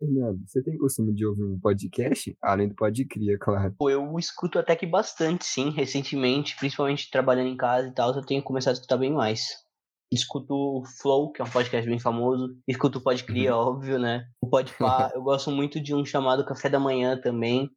Fernando, você tem costume de ouvir um podcast? Além do Podcria, claro. Pô, eu escuto até que bastante, sim, recentemente, principalmente trabalhando em casa e tal, eu tenho começado a escutar bem mais. Escuto o Flow, que é um podcast bem famoso. Escuto o Podcria, uhum. óbvio, né? O Podpah, eu gosto muito de um chamado Café da Manhã também.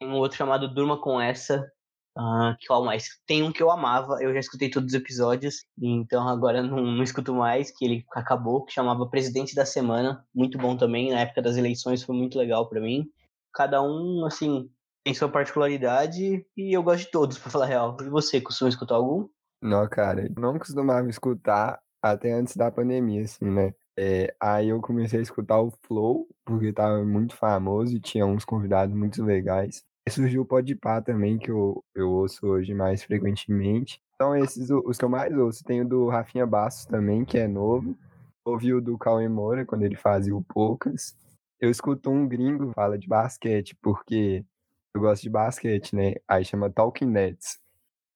Tem um outro chamado Durma Com Essa, Uh, qual mais? Tem um que eu amava, eu já escutei todos os episódios, então agora não, não escuto mais, que ele acabou, que chamava Presidente da Semana, muito bom também, na época das eleições foi muito legal para mim. Cada um, assim, tem sua particularidade e eu gosto de todos, pra falar a real. E você, costuma escutar algum? Não, cara, eu não costumava escutar até antes da pandemia, assim, né? É, aí eu comecei a escutar o Flow, porque tava muito famoso e tinha uns convidados muito legais surgiu o Podpah também, que eu, eu ouço hoje mais frequentemente. Então, esses os que eu mais ouço. Tem o do Rafinha Bastos também, que é novo. Ouvi o do Cauê Moura, quando ele fazia o Poucas. Eu escuto um gringo fala de basquete, porque eu gosto de basquete, né? Aí chama Talking Nets.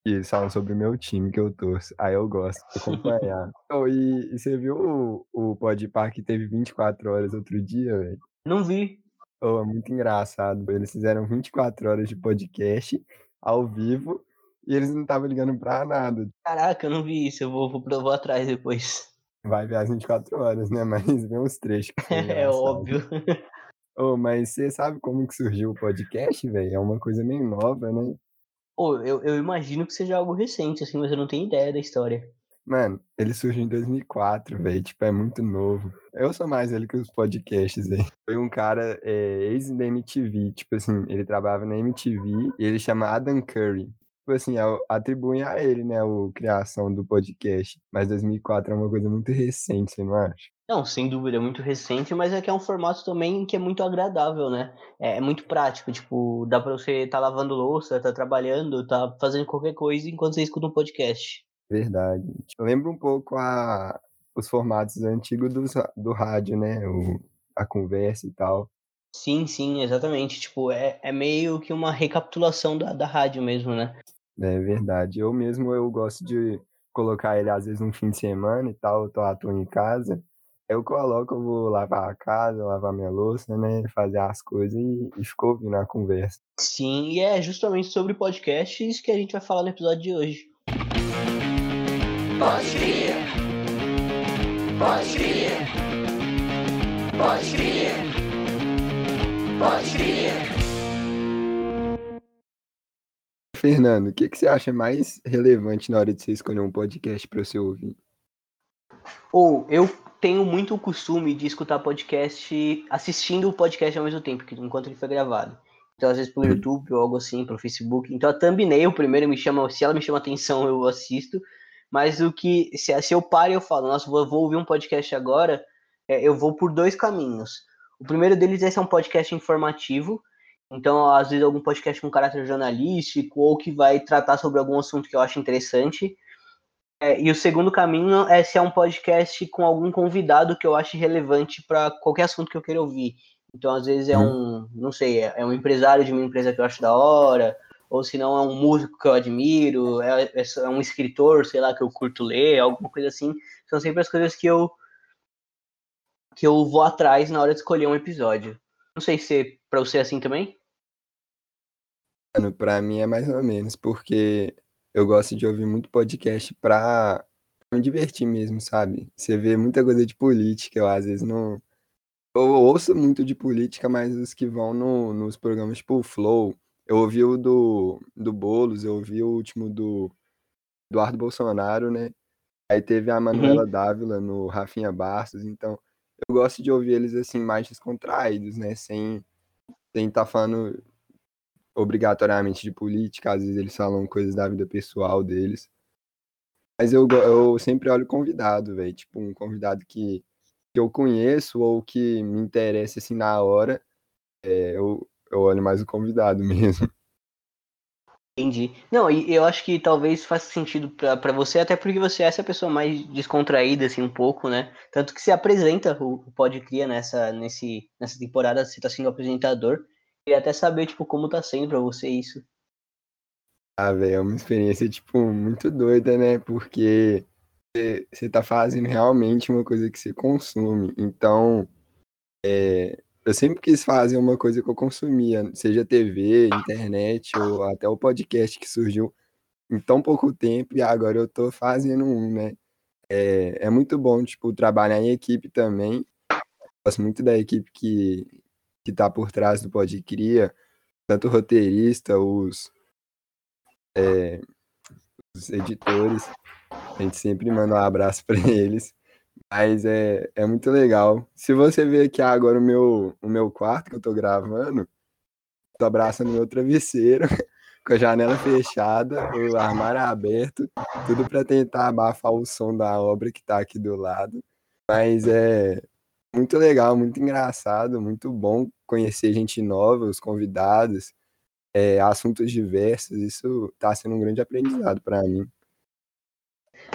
E eles falam sobre o meu time que eu torço. Aí eu gosto de acompanhar. oh, e, e, você viu o, o Podpah que teve 24 horas outro dia, velho? Não vi. Oh, é muito engraçado. Eles fizeram 24 horas de podcast ao vivo e eles não estavam ligando pra nada. Caraca, eu não vi isso. Eu vou, vou, vou atrás depois. Vai ver as 24 horas, né? Mas vê uns trechos. é óbvio. Oh, mas você sabe como que surgiu o podcast, velho? É uma coisa meio nova, né? Oh, eu, eu imagino que seja algo recente, assim, mas eu não tenho ideia da história. Mano, ele surgiu em 2004, velho. Tipo, é muito novo. Eu sou mais ele que os podcasts aí. Foi um cara é, ex da MTV. Tipo assim, ele trabalhava na MTV e ele chama Adam Curry. Tipo assim, atribuem a ele, né, a criação do podcast. Mas 2004 é uma coisa muito recente, você não acha? Não, sem dúvida, é muito recente, mas é que é um formato também que é muito agradável, né? É, é muito prático, tipo, dá pra você estar tá lavando louça, tá trabalhando, tá fazendo qualquer coisa enquanto você escuta um podcast. Verdade. Eu lembro um pouco a, os formatos antigos do, do rádio, né? O, a conversa e tal. Sim, sim, exatamente. Tipo, é, é meio que uma recapitulação da, da rádio mesmo, né? É verdade. Eu mesmo eu gosto de colocar ele às vezes um fim de semana e tal, eu tô à toa em casa. Eu coloco, eu vou lavar a casa, lavar minha louça, né? Fazer as coisas e, e ficou ouvindo a conversa. Sim, e é justamente sobre podcasts que a gente vai falar no episódio de hoje. Pode crer. Pode crer. Pode crer. Pode crer. Fernando, o que, que você acha mais relevante na hora de você escolher um podcast para você ouvir? Ou eu tenho muito o costume de escutar podcast assistindo o podcast ao mesmo tempo, enquanto ele foi gravado. Então, às vezes pelo uhum. YouTube ou algo assim, pelo Facebook. Então, a thumbnail primeiro me chama, se ela me chama atenção, eu assisto. Mas o que, se, se eu paro e eu falo, nossa, vou, vou ouvir um podcast agora, é, eu vou por dois caminhos. O primeiro deles é ser um podcast informativo, então, às vezes, algum podcast com caráter jornalístico ou que vai tratar sobre algum assunto que eu acho interessante. É, e o segundo caminho é se é um podcast com algum convidado que eu ache relevante para qualquer assunto que eu queira ouvir. Então, às vezes, é uhum. um, não sei, é, é um empresário de uma empresa que eu acho da hora, ou se não é um músico que eu admiro, é, é, é, um escritor, sei lá, que eu curto ler, alguma coisa assim. São sempre as coisas que eu que eu vou atrás na hora de escolher um episódio. Não sei se para você é assim também. Mano, pra mim é mais ou menos, porque eu gosto de ouvir muito podcast pra me divertir mesmo, sabe? Você vê muita coisa de política, eu às vezes não. Eu ouço muito de política, mas os que vão no, nos programas tipo Flow, eu ouvi o do, do Boulos, eu ouvi o último do Eduardo Bolsonaro, né? Aí teve a Manuela uhum. Dávila no Rafinha Bastos, então eu gosto de ouvir eles assim mais descontraídos, né? Sem sem estar tá falando obrigatoriamente de política, às vezes eles falam coisas da vida pessoal deles. Mas eu, eu sempre olho convidado, velho, tipo um convidado que, que eu conheço ou que me interessa assim na hora, é, eu, eu olho mais o convidado mesmo. Entendi. Não, e eu acho que talvez faça sentido para você, até porque você é essa pessoa mais descontraída, assim, um pouco, né? Tanto que você apresenta o, o Pode Cria nessa, nesse, nessa temporada, você tá sendo apresentador. Queria até saber, tipo, como tá sendo pra você isso. Ah, velho, é uma experiência, tipo, muito doida, né? Porque você tá fazendo realmente uma coisa que você consome. Então, é, eu sempre quis fazer uma coisa que eu consumia, seja TV, internet ou até o podcast que surgiu em tão pouco tempo e agora eu tô fazendo um, né? É, é muito bom, tipo, trabalhar em equipe também. Gosto muito da equipe que, que tá por trás do Podcria, tanto o roteirista, os, é, os editores. A gente sempre manda um abraço para eles. Mas é, é muito legal. Se você ver aqui agora o meu, o meu quarto que eu tô gravando, tô abraçando meu travesseiro, com a janela fechada, o armário aberto, tudo para tentar abafar o som da obra que tá aqui do lado. Mas é muito legal, muito engraçado, muito bom conhecer gente nova, os convidados, é, assuntos diversos. Isso tá sendo um grande aprendizado para mim.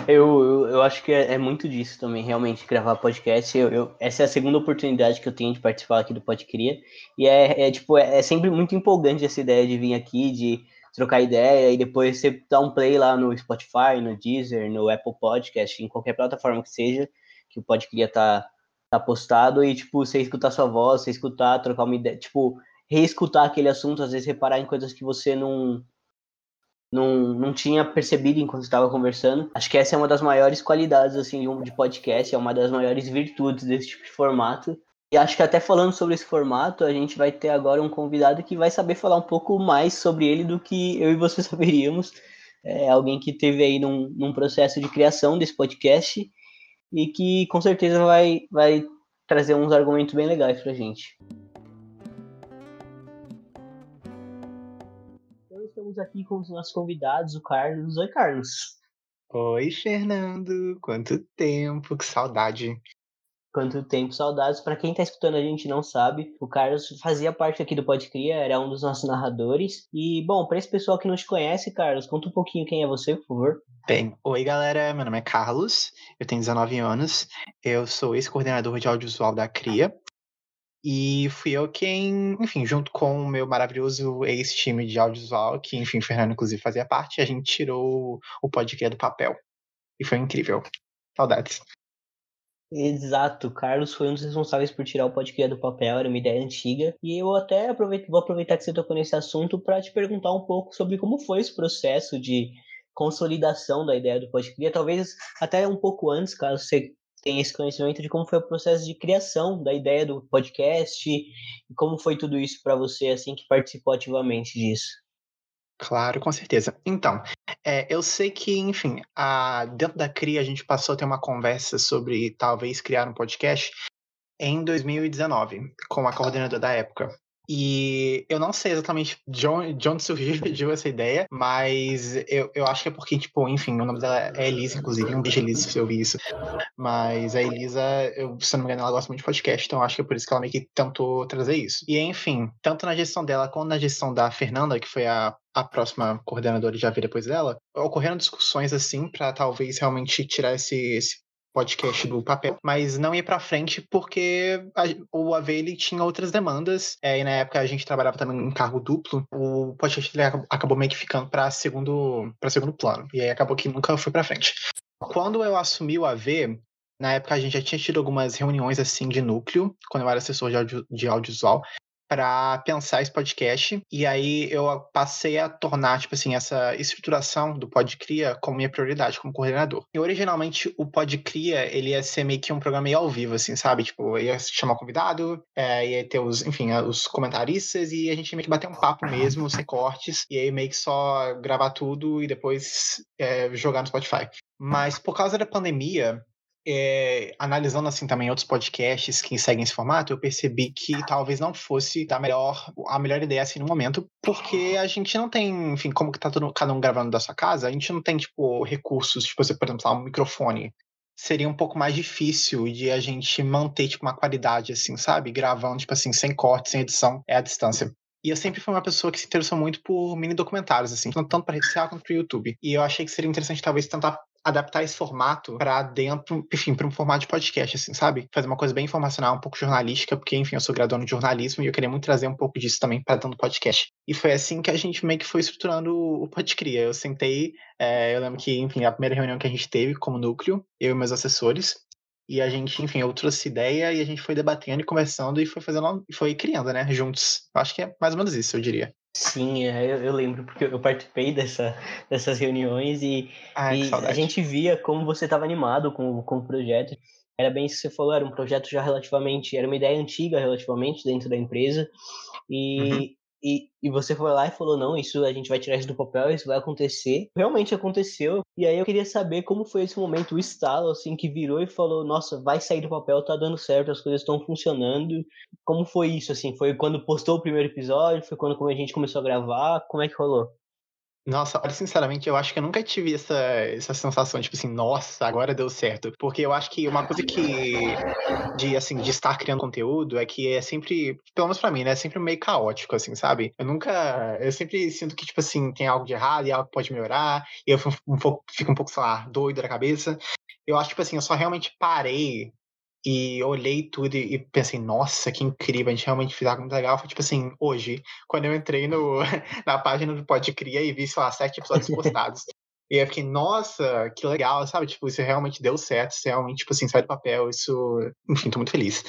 Eu, eu, eu, acho que é, é, muito disso também, realmente, gravar podcast. Eu, eu, essa é a segunda oportunidade que eu tenho de participar aqui do Podcria. E é, é tipo, é, é, sempre muito empolgante essa ideia de vir aqui, de trocar ideia, e depois você dar um play lá no Spotify, no Deezer, no Apple Podcast, em qualquer plataforma que seja, que o Podcria tá, tá postado, e tipo, você escutar sua voz, você escutar, trocar uma ideia, tipo, reescutar aquele assunto, às vezes reparar em coisas que você não não, não tinha percebido enquanto estava conversando. Acho que essa é uma das maiores qualidades assim de podcast, é uma das maiores virtudes desse tipo de formato. E acho que até falando sobre esse formato, a gente vai ter agora um convidado que vai saber falar um pouco mais sobre ele do que eu e você saberíamos. É alguém que teve aí num, num processo de criação desse podcast e que com certeza vai, vai trazer uns argumentos bem legais pra gente. Estamos aqui com os nossos convidados, o Carlos. Oi, Carlos. Oi, Fernando. Quanto tempo, que saudade. Quanto tempo, saudades. Para quem tá escutando a gente não sabe, o Carlos fazia parte aqui do Podcria, era um dos nossos narradores. E, bom, para esse pessoal que não te conhece, Carlos, conta um pouquinho quem é você, por favor. Bem, oi galera, meu nome é Carlos, eu tenho 19 anos, eu sou ex-coordenador de audiovisual da CRIA, e fui eu quem, enfim, junto com o meu maravilhoso ex-time de audiovisual, que, enfim, o Fernando inclusive fazia parte, a gente tirou o podcast do papel. E foi incrível. Saudades. Exato, Carlos foi um dos responsáveis por tirar o podcast do papel, era uma ideia antiga. E eu até aproveito, vou aproveitar que você tocou nesse assunto para te perguntar um pouco sobre como foi esse processo de consolidação da ideia do podcast. Talvez até um pouco antes, caso você tem esse conhecimento de como foi o processo de criação da ideia do podcast e como foi tudo isso para você, assim, que participou ativamente disso. Claro, com certeza. Então, é, eu sei que, enfim, a, dentro da CRIA a gente passou a ter uma conversa sobre talvez criar um podcast em 2019, com a coordenadora da época. E eu não sei exatamente de onde, de onde surgiu essa ideia, mas eu, eu acho que é porque, tipo, enfim, o nome dela é Elisa, inclusive, um beijo, Elisa, se eu ouvir isso. Mas a Elisa, eu, se não me engano, ela gosta muito de podcast, então acho que é por isso que ela meio que tentou trazer isso. E, enfim, tanto na gestão dela quanto na gestão da Fernanda, que foi a a próxima coordenadora já vir depois dela, ocorreram discussões assim para talvez realmente tirar esse, esse podcast do papel, mas não ia para frente porque a, o AV ele tinha outras demandas. É, e na época a gente trabalhava também em cargo duplo. O podcast ele acabou meio que ficando para segundo para segundo plano e aí acabou que nunca foi para frente. Quando eu assumi o AV, na época a gente já tinha tido algumas reuniões assim de núcleo, quando eu era assessor de, audio, de audiovisual, para pensar esse podcast. E aí eu passei a tornar, tipo assim, essa estruturação do Podcria como minha prioridade como coordenador. E originalmente o Podcria, ele ia ser meio que um programa meio ao vivo, assim, sabe? Tipo, ia chamar convidado, é, ia ter os, enfim, os comentaristas e a gente ia meio que bater um papo mesmo, sem cortes, e aí meio que só gravar tudo e depois é, jogar no Spotify. Mas por causa da pandemia, é, analisando assim também outros podcasts que seguem esse formato, eu percebi que talvez não fosse a melhor, a melhor ideia assim no momento, porque a gente não tem, enfim, como que tá todo, cada um gravando da sua casa, a gente não tem, tipo, recursos, tipo, por exemplo, um microfone. Seria um pouco mais difícil de a gente manter, tipo, uma qualidade, assim, sabe? Gravando, tipo assim, sem corte, sem edição, é a distância. E eu sempre fui uma pessoa que se interessou muito por mini documentários, assim, tanto para rede social quanto para YouTube. E eu achei que seria interessante, talvez, tentar adaptar esse formato para dentro, enfim, para um formato de podcast, assim, sabe? Fazer uma coisa bem informacional, um pouco jornalística, porque, enfim, eu sou graduando de jornalismo e eu queria muito trazer um pouco disso também para dentro do podcast. E foi assim que a gente meio que foi estruturando o Podcria. Eu sentei, é, eu lembro que, enfim, a primeira reunião que a gente teve como núcleo, eu e meus assessores, E a gente, enfim, eu trouxe ideia e a gente foi debatendo e conversando e foi fazendo, foi criando, né, juntos. Acho que é mais ou menos isso, eu diria. Sim, é, eu, eu, lembro, porque eu participei dessa, dessas reuniões e, Ai, e a gente via como você estava animado com, com o projeto. Era bem isso que você falou, era um projeto já relativamente, era uma ideia antiga relativamente dentro da empresa. E, uhum. E, e você foi lá e falou, não, isso a gente vai tirar isso do papel, isso vai acontecer. Realmente aconteceu. E aí eu queria saber como foi esse momento, o estalo, assim, que virou e falou, nossa, vai sair do papel, tá dando certo, as coisas estão funcionando. Como foi isso, assim? Foi quando postou o primeiro episódio? Foi quando a gente começou a gravar? Como é que rolou? Nossa, olha, sinceramente, eu acho que eu nunca tive essa, essa sensação, tipo assim, nossa, agora deu certo. Porque eu acho que uma coisa que, de, assim, de estar criando conteúdo é que é sempre, pelo menos pra mim, né, é sempre meio caótico, assim, sabe? Eu nunca, eu sempre sinto que, tipo assim, tem algo de errado e algo que pode melhorar, e eu fico um pouco, fico um pouco, sei lá, doido da cabeça. Eu acho, tipo assim, eu só realmente parei e olhei tudo e, pensei, nossa, que incrível, a gente realmente fez algo muito legal. Foi tipo assim, hoje, quando eu entrei no, na página do Pode Cria e vi, sei lá, sete episódios postados. e eu fiquei, nossa, que legal, sabe? Tipo, isso realmente deu certo, isso realmente, tipo assim, sai do papel, isso. Enfim, tô muito feliz.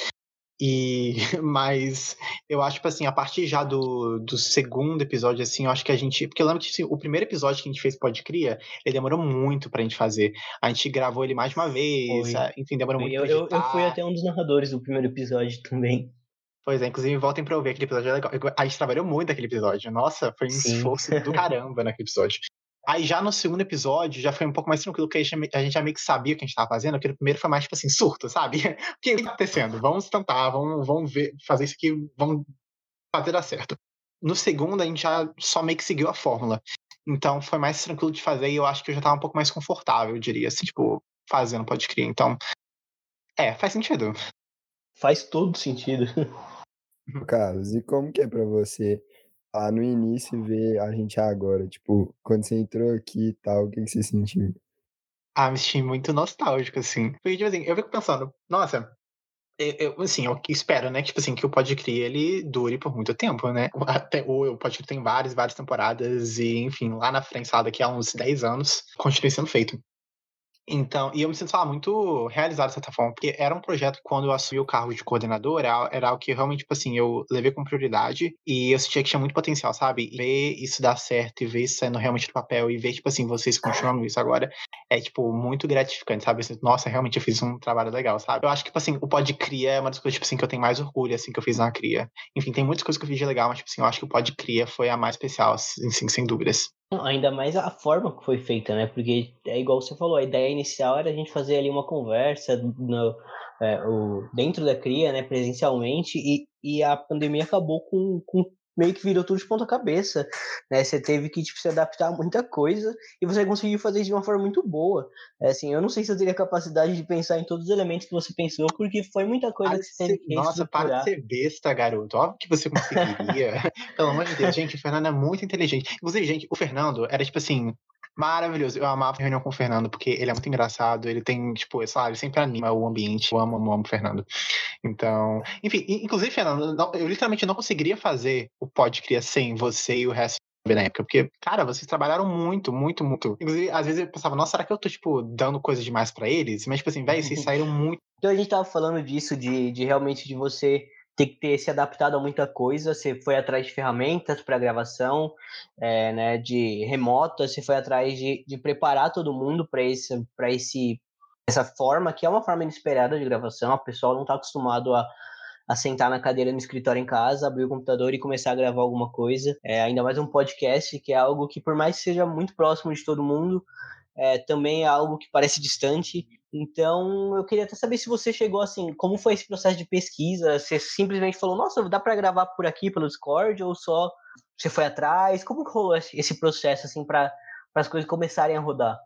E, mas eu acho, tipo assim, a partir já do, do segundo episódio, assim, eu acho que a gente. Porque eu lembro que assim, o primeiro episódio que a gente fez Pode Cria, ele demorou muito pra gente fazer. A gente gravou ele mais de uma vez, Foi. enfim, demorou muito eu, pra eu, eu fui até um dos narradores do primeiro episódio também. Pois é, inclusive voltem pra ouvir aquele episódio é legal. A gente trabalhou muito naquele episódio. Nossa, foi um Sim. esforço do caramba naquele episódio. Aí já no segundo episódio, já foi um pouco mais tranquilo, porque a gente, a gente já meio que sabia o que a gente tava fazendo, porque no primeiro foi mais, tipo assim, surto, sabe? O que tá acontecendo? Vamos tentar, vamos, vamos ver, fazer isso aqui, vamos fazer dar certo. No segundo, a gente já só meio que seguiu a fórmula. Então foi mais tranquilo de fazer e eu acho que eu já tava um pouco mais confortável, eu diria, assim, tipo, fazendo pode crer. Então, é, faz sentido. Faz todo sentido. Carlos, e como que é pra você lá no início e ver a gente agora? Tipo, quando você entrou aqui e tal, o que, que você sentiu? Ah, me senti muito nostálgico, assim. Porque, tipo assim, eu fico pensando, nossa, eu, eu, assim, eu espero, né, tipo assim, que o Podcrie, ele dure por muito tempo, né? Até, ou o Podcrie tem várias, várias temporadas e, enfim, lá na frente, lá daqui a uns 10 anos, continue sendo feito. Então, e eu me sinto lá, muito realizado de certa forma, porque era um projeto que quando eu assumi o cargo de coordenador, era, era que realmente, tipo assim, eu levei com prioridade e eu sentia que tinha muito potencial, sabe? E ver isso dar certo e ver isso saindo realmente do papel e ver, tipo assim, vocês continuando isso agora é, tipo, muito gratificante, sabe? Assim, Nossa, realmente eu fiz um trabalho legal, sabe? Eu acho que, tipo assim, o Pod Cria é uma das coisas, tipo assim, que eu tenho mais orgulho, assim, que eu fiz na Cria. Enfim, tem muitas coisas que eu fiz de legal, mas, tipo assim, eu acho que o Pod Cria foi a mais especial, assim, sem dúvidas. Ainda mais a forma que foi feita, né? Porque é igual você falou, a ideia inicial era a gente fazer ali uma conversa no, é, o, dentro da CRIA, né, presencialmente, e, e a pandemia acabou com, com meio que virou tudo de ponta cabeça, né? Você teve que tipo, se adaptar a muita coisa e você conseguiu fazer isso de uma forma muito boa. É, assim, eu não sei se eu teria capacidade de pensar em todos os elementos que você pensou, porque foi muita coisa que você teve que Nossa, para de ser besta, garoto. Óbvio que você conseguiria. Pelo amor de Deus, gente, o Fernando é muito inteligente. Inclusive, gente, o Fernando era tipo assim, maravilhoso. Eu amava a reunião com o Fernando, porque ele é muito engraçado, ele tem, tipo, sei lá, ele sempre anima o ambiente. Eu amo, amo, amo o Fernando. Então, enfim, inclusive, Fernando, eu literalmente não conseguiria fazer o Pod sem você e o resto na época, porque, cara, vocês trabalharam muito, muito, muito. Inclusive, às vezes eu pensava, nossa, será que eu tô, tipo, dando coisa demais para eles? Mas, tipo assim, velho, vocês saíram muito. Então a gente tava falando disso, de, de realmente de você ter que ter se adaptado a muita coisa. Você foi atrás de ferramentas para gravação, é, né, de remota, você foi atrás de, de preparar todo mundo para esse, para esse, essa forma que é uma forma inesperada de gravação. O pessoal não está acostumado a, a sentar na cadeira no escritório em casa, abrir o computador e começar a gravar alguma coisa. É, ainda mais um podcast, que é algo que, por mais que seja muito próximo de todo mundo, é, também é algo que parece distante. Então, eu queria até saber se você chegou assim, como foi esse processo de pesquisa? Você simplesmente falou, nossa, dá para gravar por aqui pelo Discord ou só você foi atrás? Como rolou esse processo assim para as coisas começarem a rodar?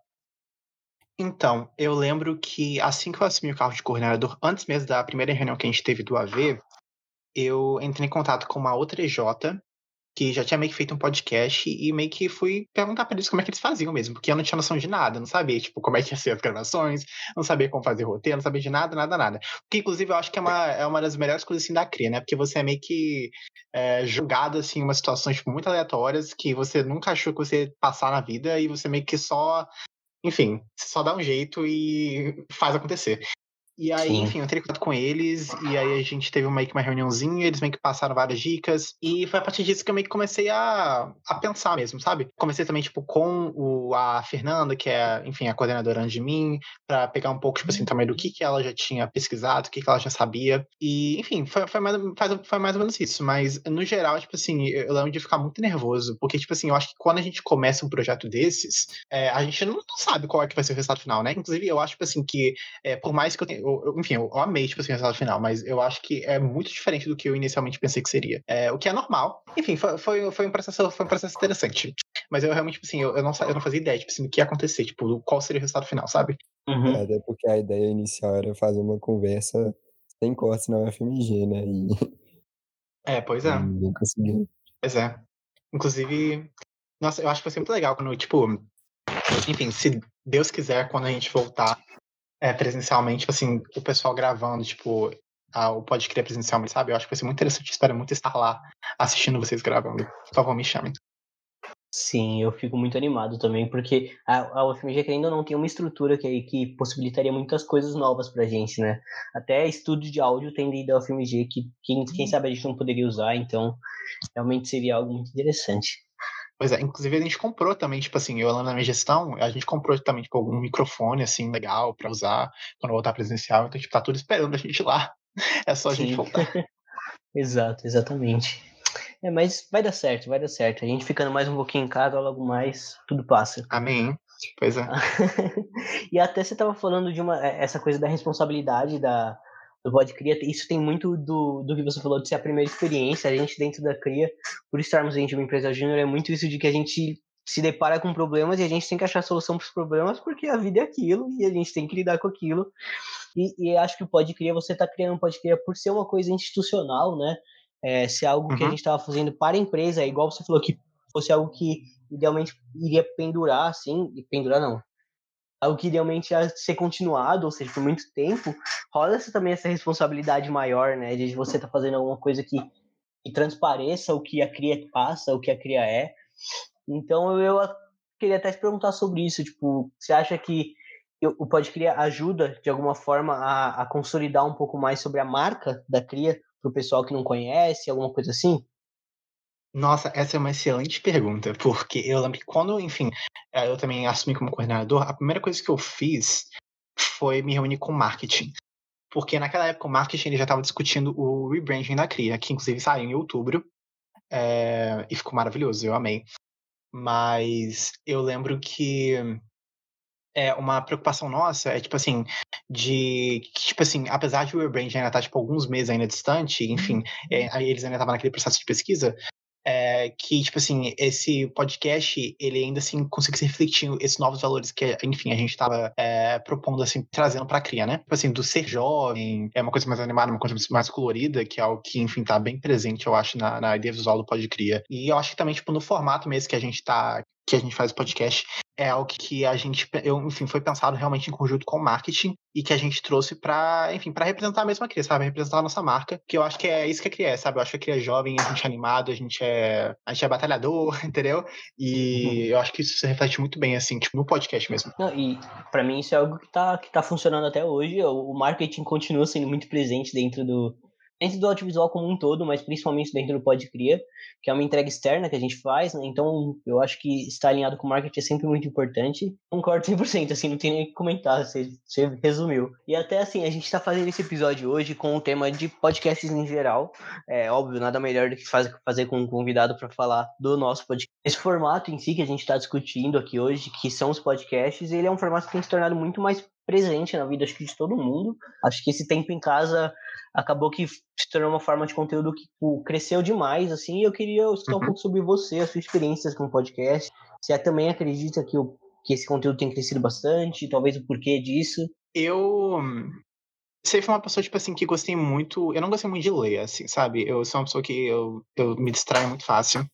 Então, eu lembro que assim que eu assumi o carro de coordenador, antes mesmo da primeira reunião que a gente teve do AV, eu entrei em contato com uma outra EJ que já tinha meio que feito um podcast e meio que fui perguntar para eles como é que eles faziam mesmo, porque eu não tinha noção de nada, não sabia, tipo, como é que ia ser as gravações, não sabia como fazer roteiro, não sabia de nada, nada, nada. Que, inclusive, eu acho que é uma, é uma das melhores coisas, assim, da CRIA, né? Porque você é meio que é, julgado, assim, em umas situações, tipo, muito aleatórias que você nunca achou que você ia passar na vida e você meio que só, enfim, só dá um jeito e faz acontecer. E aí, Sim. enfim, eu entrei em contato com eles, e aí a gente teve meio que uma reuniãozinha, eles meio que passaram várias dicas, e foi a partir disso que eu meio que comecei a, a pensar mesmo, sabe? Comecei também, tipo, com o, a Fernanda, que é, enfim, a coordenadora antes de mim, para pegar um pouco, tipo assim, também do que, que ela já tinha pesquisado, o que, que ela já sabia, e, enfim, foi, foi, mais, foi mais ou menos isso, mas, no geral, tipo assim, eu lembro de ficar muito nervoso, porque, tipo assim, eu acho que quando a gente começa um projeto desses, é, a gente não, não, sabe qual é que vai ser o resultado final, né? Inclusive, eu acho, tipo assim, que, é, por mais que eu tenha eu, eu, enfim, eu, amei, tipo assim, o resultado final, mas eu acho que é muito diferente do que eu inicialmente pensei que seria. É, o que é normal. Enfim, foi, foi, foi, um processo, foi um processo interessante. Mas eu realmente, tipo assim, eu, eu, não, eu não fazia ideia, tipo assim, do que ia acontecer, tipo, qual seria o resultado final, sabe? Uhum. É, até porque a ideia inicial era fazer uma conversa sem cortes na UFMG, né? E... É, pois é. Ninguém conseguiu. Pois é. Inclusive, nossa, eu acho que vai ser muito legal quando, tipo, enfim, se Deus quiser, quando a gente voltar é, presencialmente, tipo assim, o pessoal gravando, tipo, a, o Pode Crer presencialmente, sabe? Eu acho que vai ser muito interessante, espero muito estar lá assistindo vocês gravando. Por favor, me chamem. Sim, eu fico muito animado também, porque a, a UFMG ainda não tem uma estrutura que, que possibilitaria muitas coisas novas pra gente, né? Até estúdio de áudio tem da UFMG que quem, quem sabe a gente não poderia usar, então realmente seria algo muito interessante. Pois é, inclusive a gente comprou também, tipo assim, eu lá na minha gestão, a gente comprou também, tipo, algum microfone, assim, legal para usar quando voltar presencial, então, tipo, tá tudo esperando a gente lá. É só a Sim. gente voltar. Exato, exatamente. É, mas vai dar certo, vai dar certo. A gente ficando mais um pouquinho em casa, logo mais, tudo passa. Amém. Pois é. e até você tava falando de uma é, essa coisa da responsabilidade da, do Pode Cria, isso tem muito do, do que você falou de ser a primeira experiência, a gente dentro da Cria, por estarmos dentro de uma empresa júnior, é muito isso de que a gente se depara com problemas e a gente tem que achar solução para os problemas porque a vida é aquilo e a gente tem que lidar com aquilo. E, e acho que o Pode Cria, você está criando um Pode Cria por ser uma coisa institucional, né? É, ser algo uhum. que a uhum. gente estava fazendo para a empresa, é igual você falou que fosse algo que idealmente iria pendurar, assim, pendurar não, algo que idealmente ia ser continuado, ou seja, por muito tempo, rola -se também essa responsabilidade maior, né, de você estar tá fazendo alguma coisa que, que, transpareça o que a cria passa, o que a cria é. Então eu queria até te perguntar sobre isso, tipo, você acha que o Pode Cria ajuda, de alguma forma, a, a consolidar um pouco mais sobre a marca da cria para o pessoal que não conhece, alguma coisa assim? Nossa, essa é uma excelente pergunta, porque eu lembro que quando, enfim, eh, eu também assumi como coordenador, a primeira coisa que eu fiz foi me reunir com marketing. Porque naquela época o marketing ele já estava discutindo o rebranding da CRIA, que inclusive saiu em outubro, é, e ficou maravilhoso, eu amei. Mas eu lembro que é uma preocupação nossa é tipo assim de tipo assim apesar de o rebranding ainda estar tá, tipo alguns meses ainda distante enfim é, eles ainda estavam naquele processo de pesquisa que, tipo assim, esse podcast, ele ainda assim consegue refletir esses novos valores que, enfim, a gente estava é, propondo, assim, trazendo pra cria, né? Tipo assim, do ser jovem, é uma coisa mais animada, uma coisa mais colorida, que é algo que, enfim, tá bem presente, eu acho, na, na ideia visual do Pod Cria. E eu acho que também, tipo, no formato mesmo que a gente tá, que a gente faz o podcast, é algo que a gente, eu, enfim, foi pensado realmente em conjunto com o marketing e que a gente trouxe para, enfim, para representar a mesma cria, sabe? Representar a nossa marca, que eu acho que é isso que a cria é, sabe? Eu acho que a cria é jovem, a gente é animado, a gente é, a gente é batalhador, entendeu? E uhum. eu acho que isso se reflete muito bem, assim, tipo, no podcast mesmo. Não, e para mim isso é algo que tá, que tá funcionando até hoje. O marketing continua sendo muito presente dentro do, dentro do audiovisual como um todo, mas principalmente dentro do Pod Cria, que é uma entrega externa que a gente faz, né? Então, eu acho que estar alinhado com o marketing é sempre muito importante. Concordo 100%, assim, não tem nem o que comentar, você, você resumiu. E até assim, a gente está fazendo esse episódio hoje com o tema de podcasts em geral. É óbvio, nada melhor do que faz, fazer com um convidado para falar do nosso podcast. Esse formato em si que a gente está discutindo aqui hoje, que são os podcasts, ele é um formato que tem se tornado muito mais presente na vida acho que de todo mundo. Acho que esse tempo em casa acabou que se tornou uma forma de conteúdo que tipo, cresceu demais, assim, e eu queria escutar uhum. um pouco sobre você, as suas experiências com o podcast. Você também acredita que, o, que esse conteúdo tem crescido bastante, talvez o porquê disso? Eu sempre fui uma pessoa, tipo assim, que gostei muito. Eu não gostei muito de ler, assim, sabe? Eu sou uma pessoa que eu, eu me distraio muito fácil.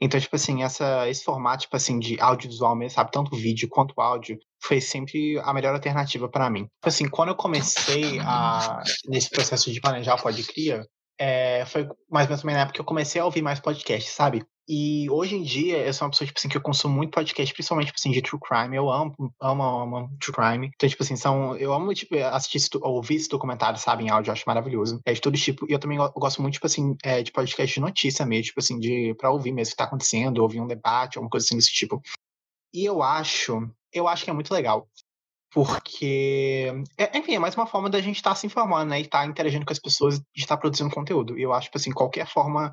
Então, tipo assim, essa, esse formato, tipo assim, de audiovisual mesmo, sabe? Tanto vídeo quanto áudio, foi sempre a melhor alternativa para mim. Tipo assim, quando eu comecei a, nesse processo de planejar o Podcria, é, foi mais ou menos na época que eu comecei a ouvir mais podcasts, sabe? E hoje em dia, eu sou uma pessoa, tipo assim, que eu consumo muito podcast, principalmente, tipo assim, de true crime. Eu amo, amo, amo true crime. Então, tipo assim, são. Eu amo, tipo, assistir, ouvir esse documentário, sabe, em áudio, eu acho maravilhoso. É de todo tipo. E eu também gosto muito, tipo assim, é, de podcast de notícia mesmo, tipo assim, de, pra ouvir mesmo o que tá acontecendo, ouvir um debate, alguma coisa assim desse tipo. E eu acho, eu acho que é muito legal. Porque, é, enfim, é mais uma forma da gente estar tá se informando, né? E estar tá interagindo com as pessoas e estar tá produzindo conteúdo. E eu acho, tipo assim, qualquer forma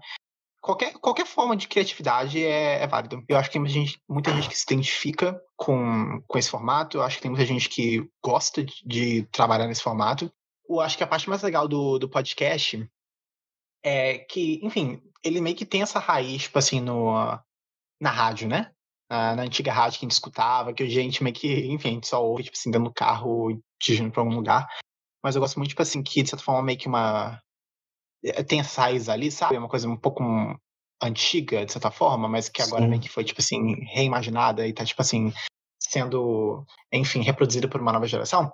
qualquer, qualquer forma de criatividade é, é válido. Eu acho que tem gente, muita gente que se identifica com, com esse formato, eu acho que tem muita gente que gosta de, de trabalhar nesse formato. Eu acho que a parte mais legal do, do podcast é que, enfim, ele meio que tem essa raiz, tipo assim, no, na rádio, né? Na, na antiga rádio que a gente escutava, que a gente meio que, enfim, a gente só ouve, tipo assim, dentro do carro, dirigindo pra algum lugar. Mas eu gosto muito, tipo assim, que de certa forma meio que uma eh, tem essa raiz ali, sabe? É uma coisa um pouco antiga, de certa forma, mas que agora Sim. meio que foi, tipo assim, reimaginada e tá, tipo assim, sendo, enfim, reproduzida por uma nova geração.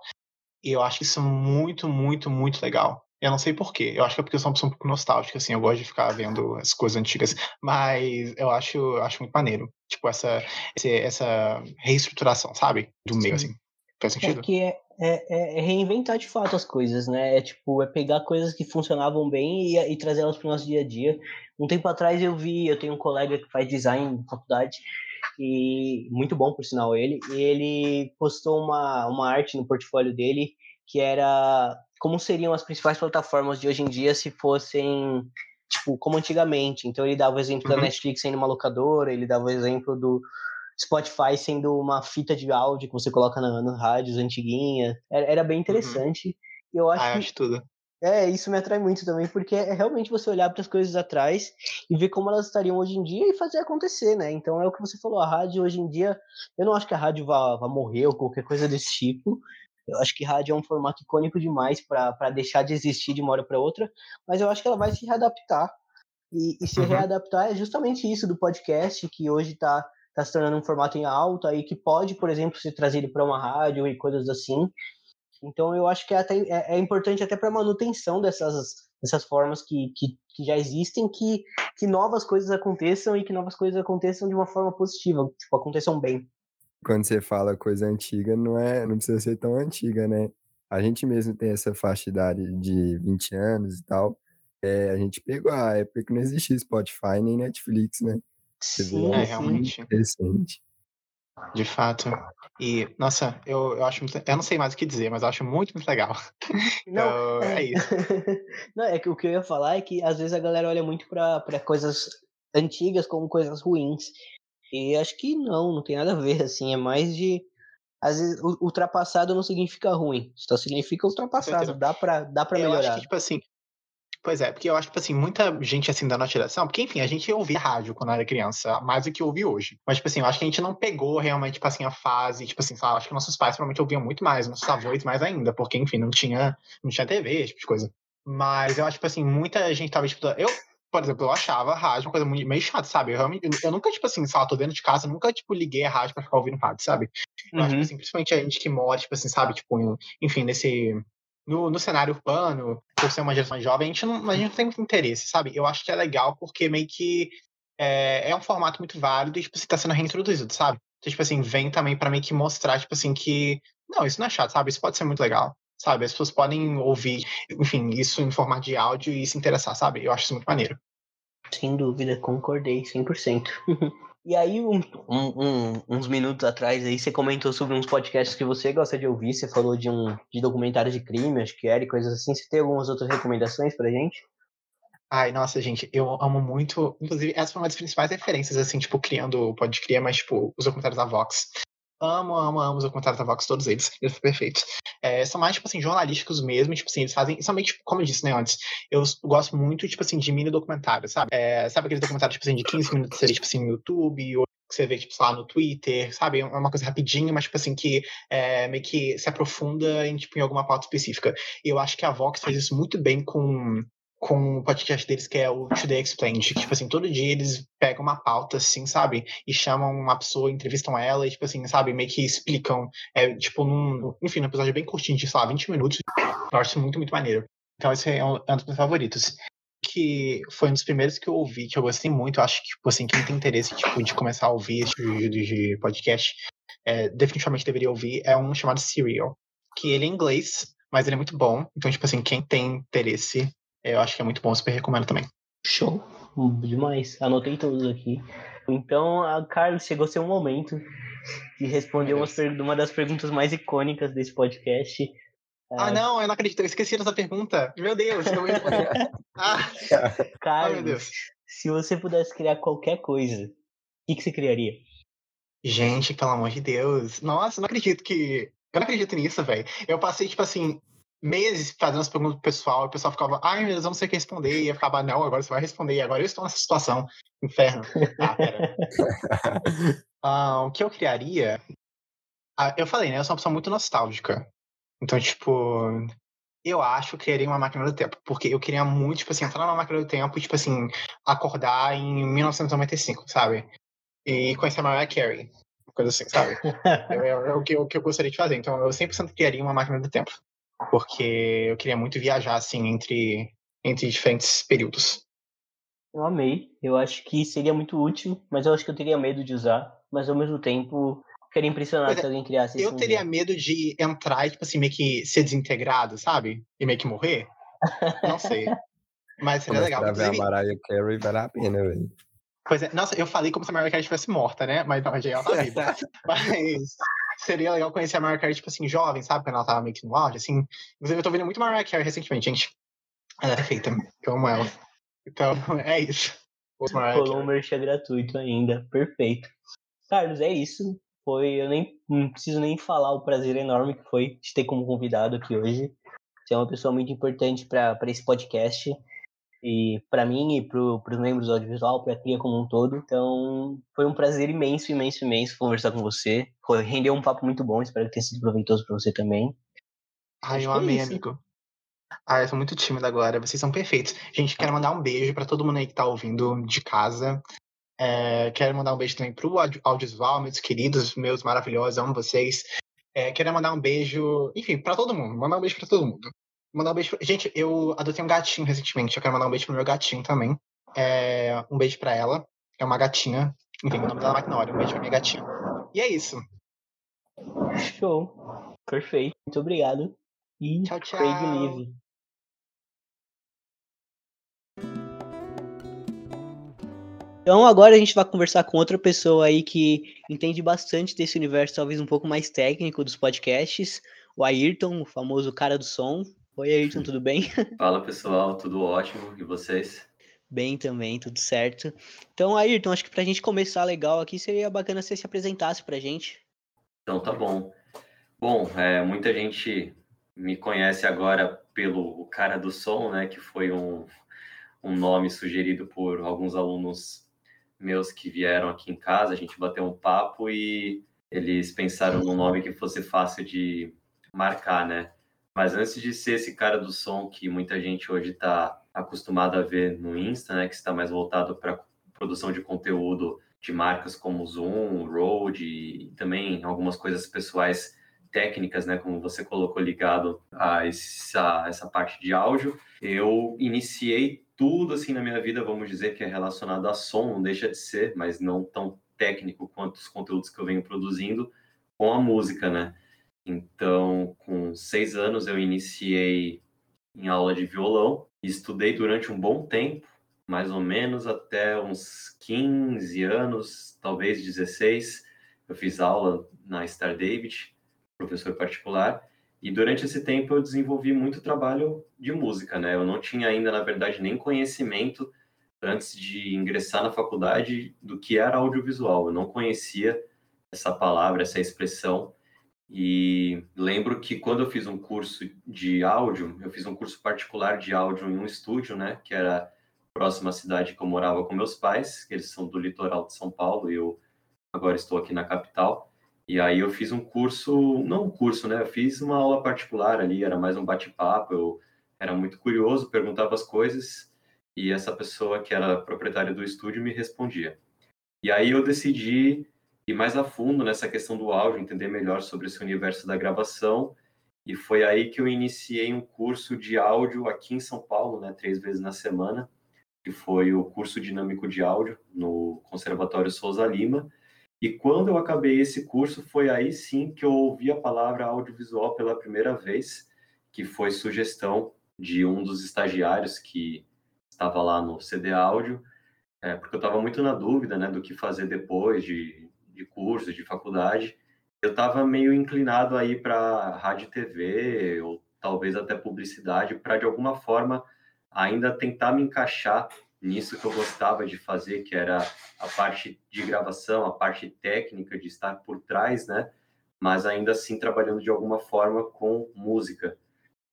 E eu acho isso muito, muito, muito legal. Eu não sei porquê. Eu acho que é porque eu sou uma pessoa um pouco nostálgica, assim. Eu gosto de ficar vendo as coisas antigas. Mas eu acho, eu acho muito maneiro. Tipo, essa, essa reestruturação, sabe? Do meio, assim. Faz sentido? É que é, é, é, reinventar de fato as coisas, né? É tipo, é pegar coisas que funcionavam bem e, e trazê-las para o nosso dia a dia. Um tempo atrás eu vi, eu tenho um colega que faz design na faculdade, e muito bom por sinal ele, e ele postou uma, uma arte no portfólio dele que era como seriam as principais plataformas de hoje em dia se fossem tipo como antigamente. Então ele dava o exemplo uhum. da Netflix sendo uma locadora, ele dava o exemplo do Spotify sendo uma fita de áudio que você coloca na, no rádios antiguinha. Era, era bem uhum. interessante. Uhum. Eu acho, ah, eu acho tudo. É, isso me atrai muito também, porque é realmente você olhar para as coisas atrás e ver como elas estariam hoje em dia e fazer acontecer, né? Então é o que você falou, a rádio hoje em dia, eu não acho que a rádio vá, vá morrer ou qualquer coisa desse tipo. Eu acho que rádio é um formato icônico demais para deixar de existir de uma hora para outra, mas eu acho que ela vai se readaptar. E, e se uhum. readaptar é justamente isso do podcast, que hoje está está se tornando um formato em alta e que pode, por exemplo, ser trazido para uma rádio e coisas assim. Então eu acho que é, até, é, é importante até para a manutenção dessas, dessas formas que, que, que, já existem, que, que novas coisas aconteçam e que novas coisas aconteçam de uma forma positiva, tipo, aconteçam bem. Quando você fala coisa antiga, não é, não precisa ser tão antiga, né? A gente mesmo tem essa faixa de idade de 20 anos e tal. É, a gente pegou a época que não existia Spotify nem Netflix, né? Sim, é realmente. Interessante. De fato. E, nossa, eu, eu acho muito, Eu não sei mais o que dizer, mas eu acho muito, muito legal. Não, então, é, é isso. não, é que o que eu ia falar é que às vezes a galera olha muito para coisas antigas como coisas ruins. E acho que não, não tem nada a ver, assim, é mais de. Às vezes, ultrapassado não significa ruim, só significa ultrapassado, dá pra, dá pra melhorar. Eu acho que, tipo assim, Pois é, porque eu acho que, tipo assim, muita gente, assim, da nossa geração, porque, enfim, a gente ouvia rádio quando era criança, mais do que ouve hoje. Mas, tipo assim, eu acho que a gente não pegou realmente, tipo assim, a fase, tipo assim, sabe, acho que nossos pais provavelmente ouviam muito mais, nossos avós mais ainda, porque, enfim, não tinha, não tinha TV, esse tipo de coisa. Mas eu acho, tipo assim, muita gente tava, tipo, eu, por exemplo, eu achava a rádio uma coisa muito, meio chata, sabe? Eu, realmente, eu nunca, tipo assim, sei lá, tô dentro de casa, nunca, tipo, liguei a rádio pra ficar ouvindo rádio, sabe? Eu uhum. acho, tipo uhum. assim, principalmente a gente que mora, tipo assim, sabe, tipo, enfim, nesse no, no cenário urbano, por ser uma geração jovem, a gente, não, a gente não tem muito interesse, sabe? Eu acho que é legal porque meio que é, é um formato muito válido e, tipo, você tá sendo reintroduzido, sabe? Então, tipo assim, vem também para meio que mostrar, tipo assim, que não, isso não é chato, sabe? Isso pode ser muito legal, sabe? As pessoas podem ouvir, enfim, isso em formato de áudio e se interessar, sabe? Eu acho isso muito maneiro. Sem dúvida, concordei 100%. E aí, um, um, uns minutos atrás, aí você comentou sobre uns podcasts que você gosta de ouvir. Você falou de um de documentário de crime, acho que era, e coisas assim. Você tem algumas outras recomendações pra gente? Ai, nossa, gente, eu amo muito. Inclusive, essa foi uma das principais referências, assim, tipo, criando o Pode Criar, mas, tipo, os documentários da Vox. Amo, amo, amo os documentários da Vox, todos eles. Eles são perfeitos. É, são mais, tipo assim, jornalísticos mesmo. Tipo assim, eles fazem. Meio, tipo, como eu disse, né, antes. Eu gosto muito, tipo assim, de mini documentários, sabe? É, sabe aqueles documentários, tipo assim, de 15 minutos seria, tipo assim, no YouTube, ou que você vê, tipo, lá no Twitter, sabe? É uma coisa rapidinha, mas, tipo assim, que é, meio que se aprofunda em, tipo, em alguma pauta específica. E eu acho que a Vox faz isso muito bem com com o podcast deles que é o Today Explained, que, tipo assim, todo dia eles pegam uma pauta, assim, sabe? E chamam uma pessoa, entrevistam ela e, tipo assim, sabe? Meio que explicam, é, tipo, num, enfim, num episódio bem curtinho, de, sei lá, 20 minutos. Eu acho muito, muito maneiro. Então esse é um, é um dos meus favoritos. que foi um dos primeiros que eu ouvi, que eu gostei muito. Eu acho que, tipo assim, quem tem interesse tipo, de começar a ouvir esse tipo de, de podcast, é, definitivamente deveria ouvir, é um chamado Serial. Que ele é em inglês, mas ele é muito bom. Então, tipo assim, quem tem interesse, eu acho que é muito bom, super recomendo também. Show. Demais. Anotei todos aqui. Então, a Carlos, chegou seu momento de responder uma, uma das perguntas mais icônicas desse podcast. Ah, é. não, eu não acredito. Eu esqueci dessa pergunta. Meu Deus, eu vou responder. ah. Carlos, oh, meu Deus. se você pudesse criar qualquer coisa, o que, que você criaria? Gente, pelo amor de Deus. Nossa, não acredito que. Eu não acredito nisso, velho. Eu passei, tipo assim, meses fazendo as perguntas pro pessoal, e o pessoal ficava, ai meu Deus, eu não sei o que responder, e eu ficava, não, agora você vai responder, e agora eu estou nessa situação, inferno. Ah, pera. ah, o que eu criaria? Ah, eu falei, né, eu sou uma pessoa muito nostálgica. Então, tipo, eu acho que eu criaria uma máquina do tempo, porque eu queria muito, tipo assim, entrar numa máquina do tempo e, tipo assim, acordar em 1995, sabe? E conhecer a Mariah Carey, coisa assim, sabe? é, é, o, que, o que eu gostaria de fazer. Então, eu 100% criaria uma máquina do tempo porque eu queria muito viajar assim entre entre diferentes períodos. Eu amei. Eu acho que seria muito útil, mas eu acho que eu teria medo de usar. Mas ao mesmo tempo, queria impressionar é, se alguém criasse isso. Eu teria dia. medo de entrar e, tipo assim, meio que ser desintegrado, sabe? E meio que morrer. Não sei. Mas seria legal. Pra ver a Mariah Carey vale a pena, velho. Pois é, nossa, eu falei como se a Mariah Carey estivesse morta, né? Mas não, já ela tá viva. Mas seria legal conhecer a Mariah Carey, tipo assim, jovem, sabe? Quando ela tava meio que no auge, assim. Inclusive, eu tô vendo muito Mariah Carey recentemente, gente. Ela é perfeita. Eu amo ela. Então, é isso. Rolou um merchan gratuito ainda. Perfeito. Carlos, é isso. Foi, eu nem não preciso nem falar o prazer enorme que foi te ter como convidado aqui hoje. Você é uma pessoa muito importante para esse podcast e para mim e para os membros do audiovisual, para a cria como um todo. Então, foi um prazer imenso, imenso, imenso conversar com você. Foi, rendeu um papo muito bom, espero que tenha sido proveitoso para você também. Ai, eu é amei, é amigo. Ah, eu tô muito tímida agora, vocês são perfeitos. Gente, quero mandar um beijo para todo mundo aí que tá ouvindo de casa. É, quero mandar um beijo também pro audiovisual, meus queridos, meus maravilhosos, amo vocês. É, quero mandar um beijo, enfim, para todo mundo. Mandar um beijo para todo mundo. Mandar um beijo. Pra... Gente, eu adotei um gatinho recentemente. Eu quero mandar um beijo pro meu gatinho também. É... Um beijo pra ela. É uma gatinha. Enfim, o nome dela é Magnólia. Um beijo pra minha gatinha. E é isso. Show. Perfeito. Muito obrigado. E tchau, tchau. Live. Então agora a gente vai conversar com outra pessoa aí que entende bastante desse universo, talvez um pouco mais técnico dos podcasts, o Ayrton, o famoso cara do som. Oi, Ayrton, tudo bem? Fala, pessoal, tudo ótimo. E vocês? Bem também, tudo certo. Então, Ayrton, acho que para a gente começar legal aqui, seria bacana se você se apresentasse para a gente. Então, tá bom. Bom, é, muita gente me conhece agora pelo cara do som, né, que foi um, um nome sugerido por alguns alunos meus que vieram aqui em casa, a gente bateu um papo e eles pensaram num nome que fosse fácil de marcar, né? Mas antes de ser esse cara do som que muita gente hoje está acostumado a ver no Insta, né, que está mais voltado para produção de conteúdo de marcas como Zoom, Rode e também algumas coisas pessoais técnicas, né, como você colocou ligado a essa, essa parte de áudio. Eu iniciei tudo assim na minha vida, vamos dizer que é relacionado a som, não deixa de ser, mas não tão técnico quanto os conteúdos que eu venho produzindo com a música, né? Então, com seis anos, eu iniciei em aula de violão estudei durante um bom tempo, mais ou menos até uns 15 anos, talvez 16. Eu fiz aula na Star David, professor particular, e durante esse tempo eu desenvolvi muito trabalho de música, né? Eu não tinha ainda, na verdade, nem conhecimento antes de ingressar na faculdade do que era audiovisual. Eu não conhecia essa palavra, essa expressão. E lembro que quando eu fiz um curso de áudio, eu fiz um curso particular de áudio em um estúdio, né, que era próximo à cidade que eu morava com meus pais, que eles são do litoral de São Paulo, e eu agora estou aqui na capital. E aí eu fiz um curso, não um curso, né, eu fiz uma aula particular ali, era mais um bate-papo, eu era muito curioso, perguntava as coisas, e essa pessoa que era proprietária do estúdio me respondia. E aí eu decidi ir mais a fundo nessa questão do áudio, entender melhor sobre esse universo da gravação E foi aí que eu iniciei um curso de áudio aqui em São Paulo, né, três vezes na semana, que foi o curso dinâmico de áudio no Conservatório Souza Lima. E quando eu acabei esse curso, foi aí sim que eu ouvi a palavra audiovisual pela primeira vez, que foi sugestão de um dos estagiários que estava lá no CD Áudio, é, porque eu estava muito na dúvida né, do que fazer depois de, de curso, de faculdade eu estava meio inclinado aí para rádio e TV, ou talvez até publicidade, para de alguma forma ainda tentar me encaixar nisso que eu gostava de fazer, que era a parte de gravação, a parte técnica de estar por trás, né? Mas ainda assim trabalhando de alguma forma com música.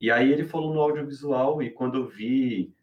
E aí ele falou no audiovisual e quando eu vi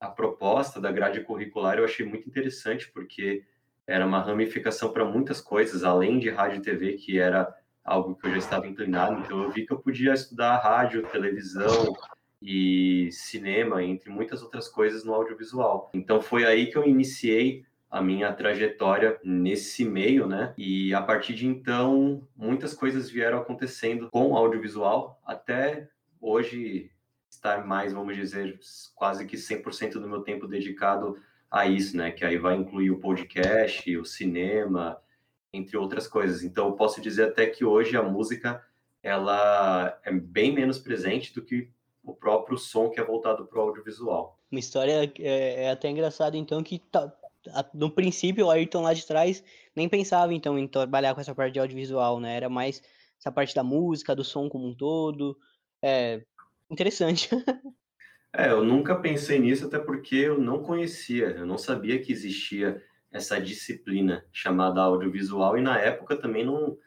a proposta da grade curricular, eu achei muito interessante porque era uma ramificação para muitas coisas, além de rádio e TV, que era algo que eu já estava inclinado. Então, eu vi que eu podia estudar rádio, televisão e cinema, entre muitas outras coisas no audiovisual. Então, foi aí que eu iniciei a minha trajetória nesse meio, né? E a partir de então, muitas coisas vieram acontecendo com audiovisual, até hoje estar mais, vamos dizer, quase que 100% do meu tempo dedicado a isso, né? Que aí vai incluir o podcast, o cinema, entre outras coisas. Então, eu posso dizer até que hoje a música ela é bem menos presente do que o próprio som que é voltado para o audiovisual. Uma história é, é até engraçada, então, que tá, no princípio o Ayrton lá de trás nem pensava, então, em trabalhar com essa parte de audiovisual, né? Era mais essa parte da música, do som como um todo. É interessante. É, eu nunca pensei nisso, até porque eu não conhecia, eu não sabia que existia essa disciplina chamada audiovisual, e na época também não.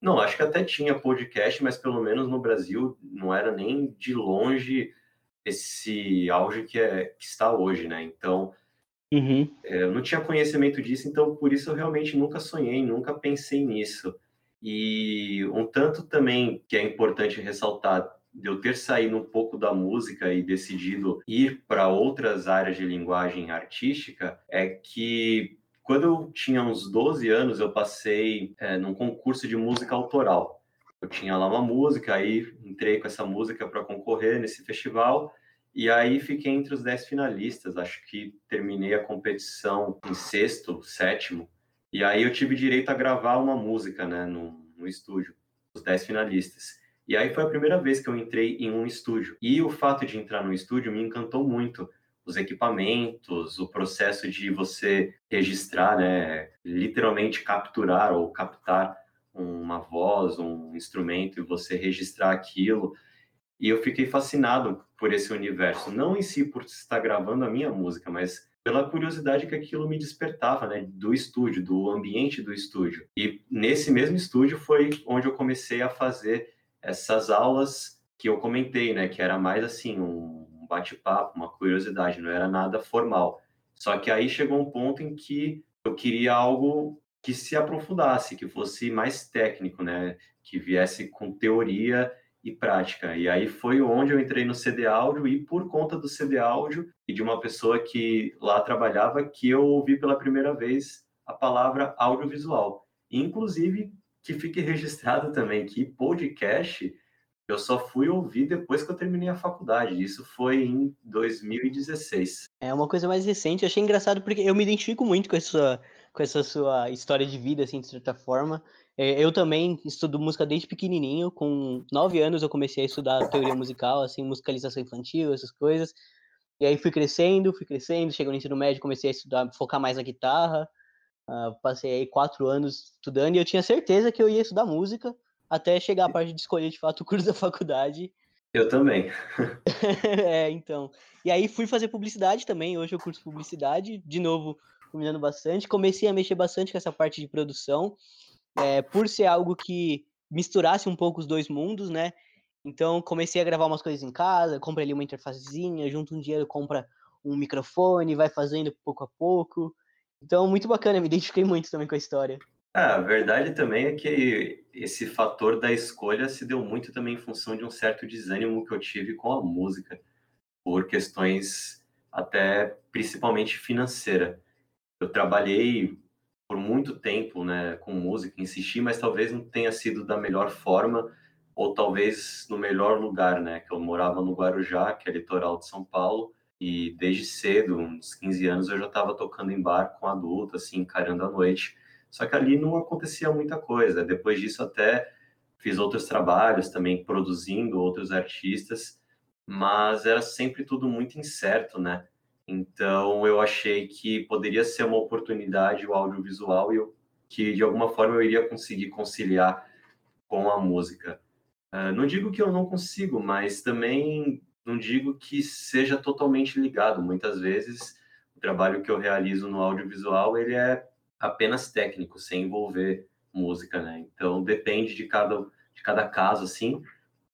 Não, acho que até tinha podcast, mas pelo menos no Brasil não era nem de longe esse auge que, é, que está hoje, né? Então, uhum. É, eu não tinha conhecimento disso, então por isso eu realmente nunca sonhei, nunca pensei nisso. E um tanto também que é importante ressaltar de eu ter saído um pouco da música e decidido ir para outras áreas de linguagem artística é que quando eu tinha uns 12 anos, eu passei é, num concurso de música autoral. Eu tinha lá uma música, aí entrei com essa música para concorrer nesse festival, e aí fiquei entre os 10 finalistas. Acho que terminei a competição em sexto, sétimo, e aí eu tive direito a gravar uma música né, no, no estúdio, os 10 finalistas. E aí foi a primeira vez que eu entrei em um estúdio. E o fato de entrar no estúdio me encantou muito. Os equipamentos, o processo de você registrar, né, literalmente capturar ou captar uma voz, um instrumento e você registrar aquilo. E eu fiquei fascinado por esse universo, não em si por estar gravando a minha música, mas pela curiosidade que aquilo me despertava, né, do estúdio, do ambiente do estúdio. E nesse mesmo estúdio foi onde eu comecei a fazer essas aulas que eu comentei, né, que era mais assim um bate-papo, uma curiosidade, não era nada formal. Só que aí chegou um ponto em que eu queria algo que se aprofundasse, que fosse mais técnico, né, que viesse com teoria e prática. E aí foi onde eu entrei no CD áudio e por conta do CD áudio e de uma pessoa que lá trabalhava que eu ouvi pela primeira vez a palavra audiovisual. Inclusive que fique registrado também que podcast eu só fui ouvir depois que eu terminei a faculdade. Isso foi em 2016. É uma coisa mais recente. Eu achei engraçado porque eu me identifico muito com essa, com essa sua história de vida, assim, de certa forma. É, eu também estudo música desde pequenininho. Com nove anos eu comecei a estudar teoria musical, assim, musicalização infantil, essas coisas. E aí fui crescendo, fui crescendo. Chegou no ensino médio, comecei a estudar, focar mais na guitarra. Uh, passei aí quatro anos estudando e eu tinha certeza que eu ia estudar música até chegar a parte de escolher de fato o curso da faculdade. Eu também. é, então. E aí fui fazer publicidade também. Hoje eu curso publicidade, de novo, combinando bastante. Comecei a mexer bastante com essa parte de produção, é, por ser algo que misturasse um pouco os dois mundos, né? Então comecei a gravar umas coisas em casa, comprei ali uma interfacezinha, junto um dinheiro, compra um microfone, vai fazendo pouco a pouco. Então, muito bacana, me identifiquei muito também com a história. Ah, a verdade também é que esse fator da escolha se deu muito também em função de um certo desânimo que eu tive com a música, por questões até principalmente financeira. Eu trabalhei por muito tempo, né, com música, insisti, mas talvez não tenha sido da melhor forma, ou talvez no melhor lugar, né? Que eu morava no Guarujá, que é litoral de São Paulo, e desde cedo, uns 15 anos, eu já estava tocando em bar com adulto, assim, encarando a noite. Só que ali não acontecia muita coisa. Depois disso, até fiz outros trabalhos também, produzindo outros artistas, mas era sempre tudo muito incerto, né? Então eu achei que poderia ser uma oportunidade o audiovisual e eu, que de alguma forma eu iria conseguir conciliar com a música. Uh, não digo que eu não consigo, mas também não digo que seja totalmente ligado. Muitas vezes o trabalho que eu realizo no audiovisual ele é apenas técnico, sem envolver música, né? Então depende de cada de cada caso, assim.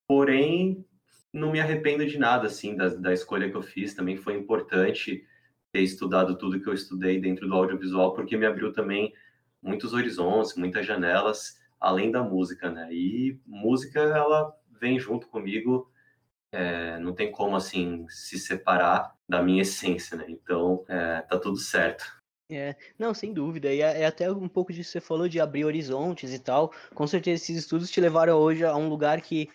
Porém, não me arrependo de nada, assim, da, da escolha que eu fiz. Também foi importante ter estudado tudo que eu estudei dentro do audiovisual, porque me abriu também muitos horizontes, muitas janelas, além da música, né? E música, ela vem junto comigo, é, não tem como, assim, se separar da minha essência, né? Então, é, tá tudo certo. É, não, sem dúvida. E é, é, até um pouco disso que você falou de abrir horizontes e tal. Com certeza esses estudos te levaram hoje a um lugar que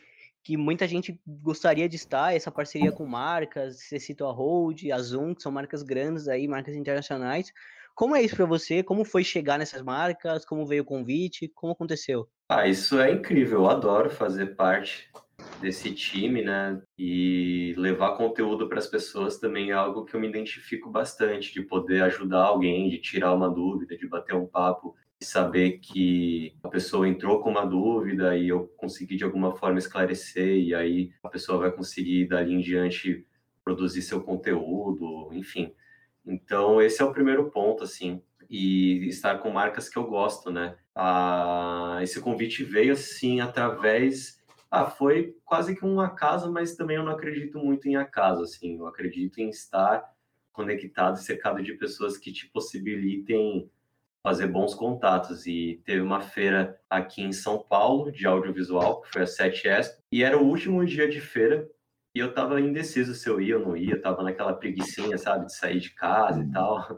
que muita gente gostaria de estar, essa parceria com marcas, você citou a Hold, a Zoom, que são marcas grandes aí, marcas internacionais. Como é isso para você? Como foi chegar nessas marcas? Como veio o convite? Como aconteceu? Ah, isso é incrível. Eu adoro fazer parte desse time, né? E levar conteúdo para as pessoas também é algo que eu me identifico bastante, de poder ajudar alguém, de tirar uma dúvida, de bater um papo saber que a pessoa entrou com uma dúvida e eu consegui de alguma forma esclarecer e aí a pessoa vai conseguir dali em diante produzir seu conteúdo, enfim. Então esse é o primeiro ponto assim e estar com marcas que eu gosto, né? Ah, esse convite veio assim através ah, foi quase que um acaso, mas também eu não acredito muito em acaso, assim. Eu acredito em estar conectado, cercado de pessoas que te possibilitem fazer bons contatos. E teve uma feira aqui em São Paulo de audiovisual, que foi a 7S, e era o último dia de feira. E eu tava indeciso se eu ia ou não ia, tava naquela preguiçinha, sabe, de sair de casa e tal.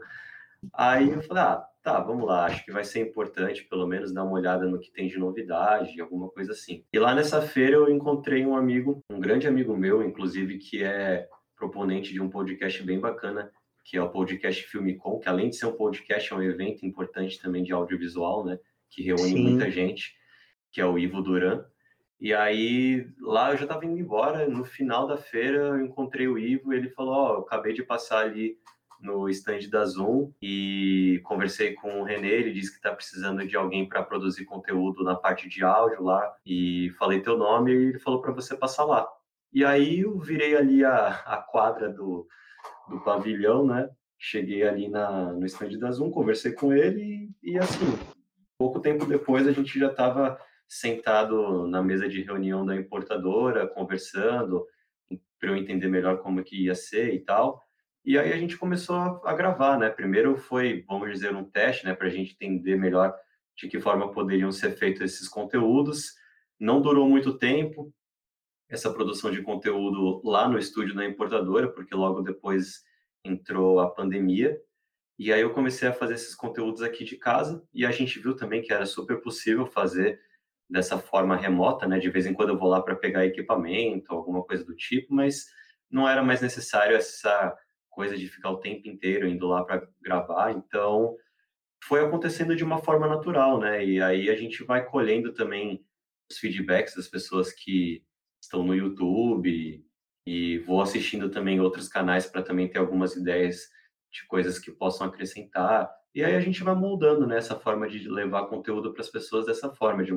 Aí eu falei, ah, tá, vamos lá, acho que vai ser importante pelo menos dar uma olhada no que tem de novidade, alguma coisa assim. E lá nessa feira eu encontrei um amigo, um grande amigo meu, inclusive, que é proponente de um podcast bem bacana que é o podcast Filmicom, que além de ser um podcast, é um evento importante também de audiovisual, né? Que reúne Sim. muita gente, que é o Ivo Duran. E aí, lá eu já estava indo embora, no final da feira eu encontrei o Ivo, e ele falou, ó, oh, eu acabei de passar ali no stand da Zoom e conversei com o Renê, ele disse que está precisando de alguém para produzir conteúdo na parte de áudio lá, e falei teu nome e ele falou para você passar lá. E aí eu virei ali a, a quadra do, do pavilhão, né? Cheguei ali na, no stand da Zoom, conversei com ele e, e assim, pouco tempo depois a gente já estava sentado na mesa de reunião da importadora, conversando, para eu entender melhor como que ia ser e tal. E aí a gente começou a, a gravar, né? Primeiro foi, vamos dizer, um teste, né, para a gente entender melhor de que forma poderiam ser feitos esses conteúdos. Não durou muito tempo, essa produção de conteúdo lá no estúdio da importadora, porque logo depois entrou a pandemia. E aí eu comecei a fazer esses conteúdos aqui de casa e a gente viu também que era super possível fazer dessa forma remota, né? De vez em quando eu vou lá para pegar equipamento, alguma coisa do tipo, mas não era mais necessário essa coisa de ficar o tempo inteiro indo lá para gravar. Então, foi acontecendo de uma forma natural, né? E aí a gente vai colhendo também os feedbacks das pessoas que estão no YouTube e vou assistindo também outros canais para também ter algumas ideias de coisas que possam acrescentar. E aí a gente vai moldando né, essa forma de levar conteúdo para as pessoas dessa forma. De,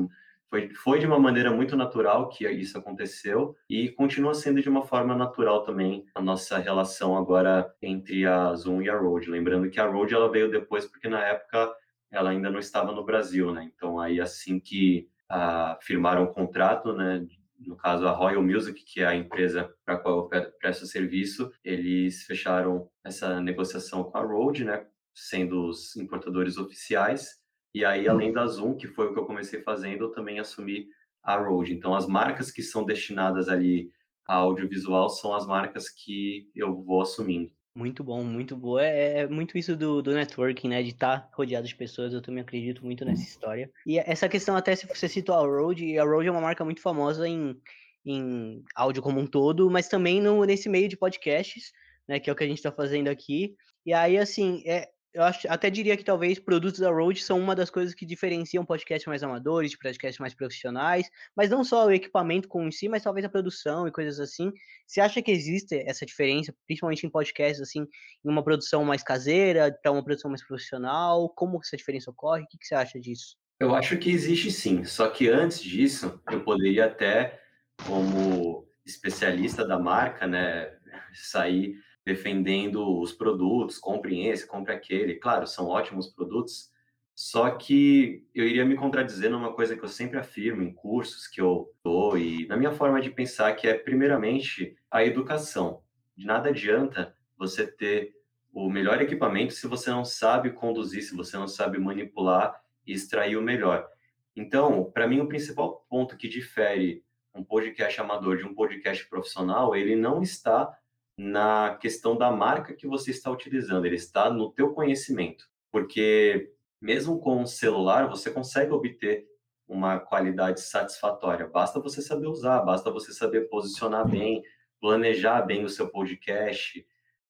foi, foi de uma maneira muito natural que isso aconteceu e continua sendo de uma forma natural também a nossa relação agora entre a Zoom e a Road. Lembrando que a Road ela veio depois porque na época ela ainda não estava no Brasil, né? Então aí assim que ah, firmaram o contrato, né, no caso a Royal Music, que é a empresa para a qual eu presto serviço, eles fecharam essa negociação com a Rode, né, sendo os importadores oficiais. E aí, além da Zoom, que foi o que eu comecei fazendo, eu também assumi a Rode. Então, as marcas que são destinadas ali a audiovisual são as marcas que eu vou assumindo. Muito bom, muito boa. É, é muito isso do, do networking, né? De estar tá rodeado de pessoas. Eu também acredito muito nessa história. E essa questão, até se você citou a Road, e a Road é uma marca muito famosa em, em áudio como um todo, mas também no, nesse meio de podcasts, né? Que é o que a gente está fazendo aqui. E aí, assim, é, eu acho, até diria que talvez produtos da Rode são uma das coisas que diferenciam podcasts mais amadores de podcasts mais profissionais, mas não só o equipamento com em si, mas talvez a produção e coisas assim. Você acha que existe essa diferença, principalmente em podcasts, assim, em uma produção mais caseira para uma produção mais profissional? Como essa diferença ocorre? O que, que você acha disso? Eu acho que existe sim, só que antes disso, eu poderia até, como especialista da marca, né, sair defendendo os produtos, compre esse, compre aquele. Claro, são ótimos produtos, só que eu iria me contradizer numa coisa que eu sempre afirmo em cursos que eu dou e na minha forma de pensar, que é primeiramente a educação. De nada adianta você ter o melhor equipamento se você não sabe conduzir, se você não sabe manipular e extrair o melhor. Então, para mim, o principal ponto que difere um podcast amador de um podcast profissional, ele não está na questão da marca que você está utilizando, ele está no teu conhecimento, porque mesmo com o celular você consegue obter uma qualidade satisfatória. Basta você saber usar, basta você saber posicionar bem, planejar bem o seu podcast.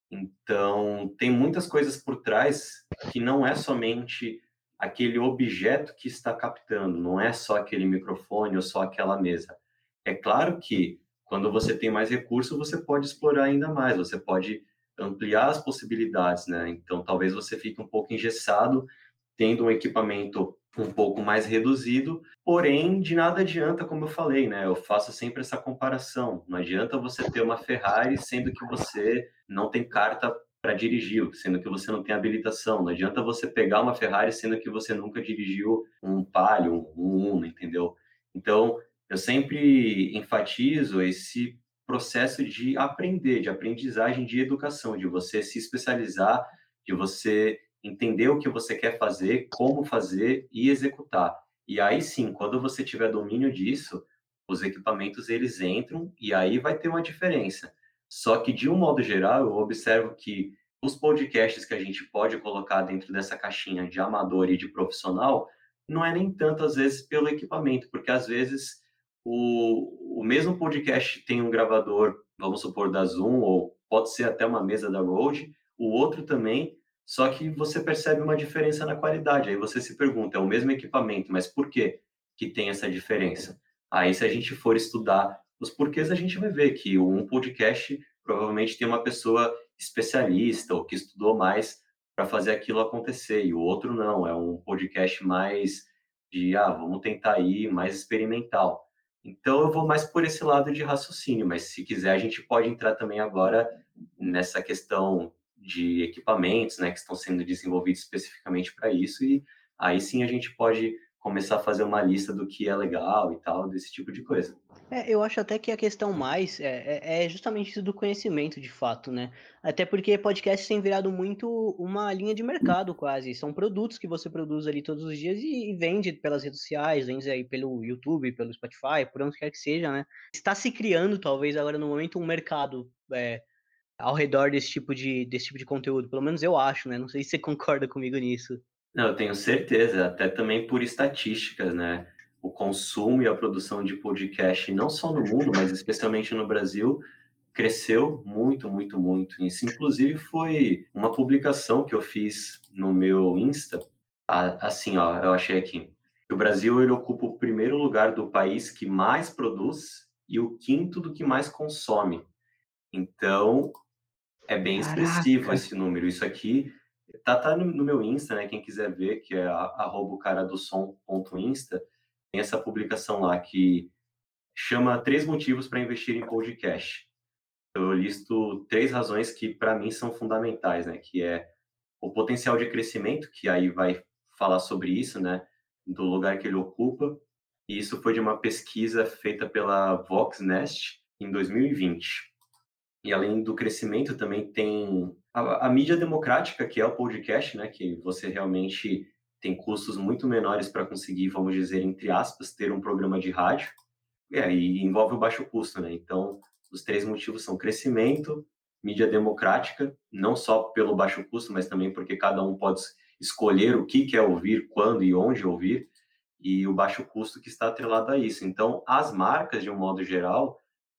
Então, tem muitas coisas por trás que não é somente aquele objeto que está captando, não é só aquele microfone ou só aquela mesa. É claro que quando você tem mais recurso, você pode explorar ainda mais, você pode ampliar as possibilidades, né? Então, talvez você fique um pouco engessado, tendo um equipamento um pouco mais reduzido, porém, de nada adianta, como eu falei, né? Eu faço sempre essa comparação. Não adianta você ter uma Ferrari, sendo que você não tem carta para dirigir, sendo que você não tem habilitação. Não adianta você pegar uma Ferrari, sendo que você nunca dirigiu um Palio, um Uno, entendeu? Então, eu sempre enfatizo esse processo de aprender, de aprendizagem, de educação, de você se especializar, de você entender o que você quer fazer, como fazer e executar. E aí sim, quando você tiver domínio disso, os equipamentos eles entram e aí vai ter uma diferença. Só que de um modo geral, eu observo que os podcasts que a gente pode colocar dentro dessa caixinha de amador e de profissional, não é nem tanto às vezes pelo equipamento, porque às vezes o, o mesmo podcast tem um gravador, vamos supor, da Zoom, ou pode ser até uma mesa da Rode, o outro também, só que você percebe uma diferença na qualidade. Aí você se pergunta, é o mesmo equipamento, mas por que que tem essa diferença? Aí se a gente for estudar os porquês, a gente vai ver que um podcast provavelmente tem uma pessoa especialista ou que estudou mais para fazer aquilo acontecer, e o outro não, é um podcast mais de, ah, vamos tentar ir mais experimental. Então eu vou mais por esse lado de raciocínio, mas se quiser a gente pode entrar também agora nessa questão de equipamentos, né, que estão sendo desenvolvidos especificamente para isso e aí sim a gente pode começar a fazer uma lista do que é legal e tal, desse tipo de coisa. É, eu acho até que a questão mais é, é, é, justamente isso do conhecimento, de fato, né? Até porque podcast tem virado muito uma linha de mercado, quase. São produtos que você produz ali todos os dias e, e vende pelas redes sociais, vende aí pelo YouTube, pelo Spotify, por onde quer que seja, né? Está se criando, talvez, agora no momento, um mercado é, ao redor desse tipo, de, desse tipo de conteúdo. Pelo menos eu acho, né? Não sei se você concorda comigo nisso. Não, eu tenho certeza, até também por estatísticas, né? O consumo e a produção de podcast, não só no mundo, mas especialmente no Brasil, cresceu muito, muito, muito. Isso, inclusive, foi uma publicação que eu fiz no meu Insta. Assim, ó, eu achei aqui. O Brasil ele ocupa o primeiro lugar do país que mais produz e o quinto do que mais consome. Então, é bem Caraca. expressivo esse número. Isso aqui Tá, tá no, no, meu Insta, né? Quem quiser ver, que é arroba cara do som.insta, tem essa publicação lá que chama Três Motivos para Investir em Podcast. Eu listo três razões que, para mim, são fundamentais, né? Que é o potencial de crescimento, que aí vai falar sobre isso, né? Do lugar que ele ocupa. E isso foi de uma pesquisa feita pela Voxnest em 2020. E além do crescimento, também tem a, a, mídia democrática, que é o podcast, né? Que você realmente tem custos muito menores para conseguir, vamos dizer, entre aspas, ter um programa de rádio. É, e envolve o baixo custo, né? Então, os três motivos são crescimento, mídia democrática, não só pelo baixo custo, mas também porque cada um pode escolher o que quer ouvir, quando e onde ouvir, e o baixo custo que está atrelado a isso. Então, as marcas, de um modo geral,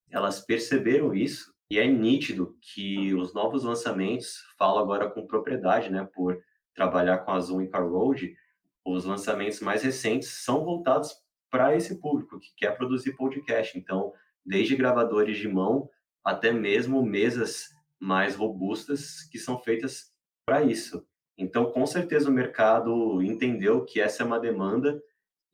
elas perceberam isso, e é nítido que os novos lançamentos, falo agora com propriedade, né, por trabalhar com a Zoom e Road, os lançamentos mais recentes são voltados para esse público que quer produzir podcast. Então, desde gravadores de mão até mesmo mesas mais robustas que são feitas para isso. Então, com certeza o mercado entendeu que essa é uma demanda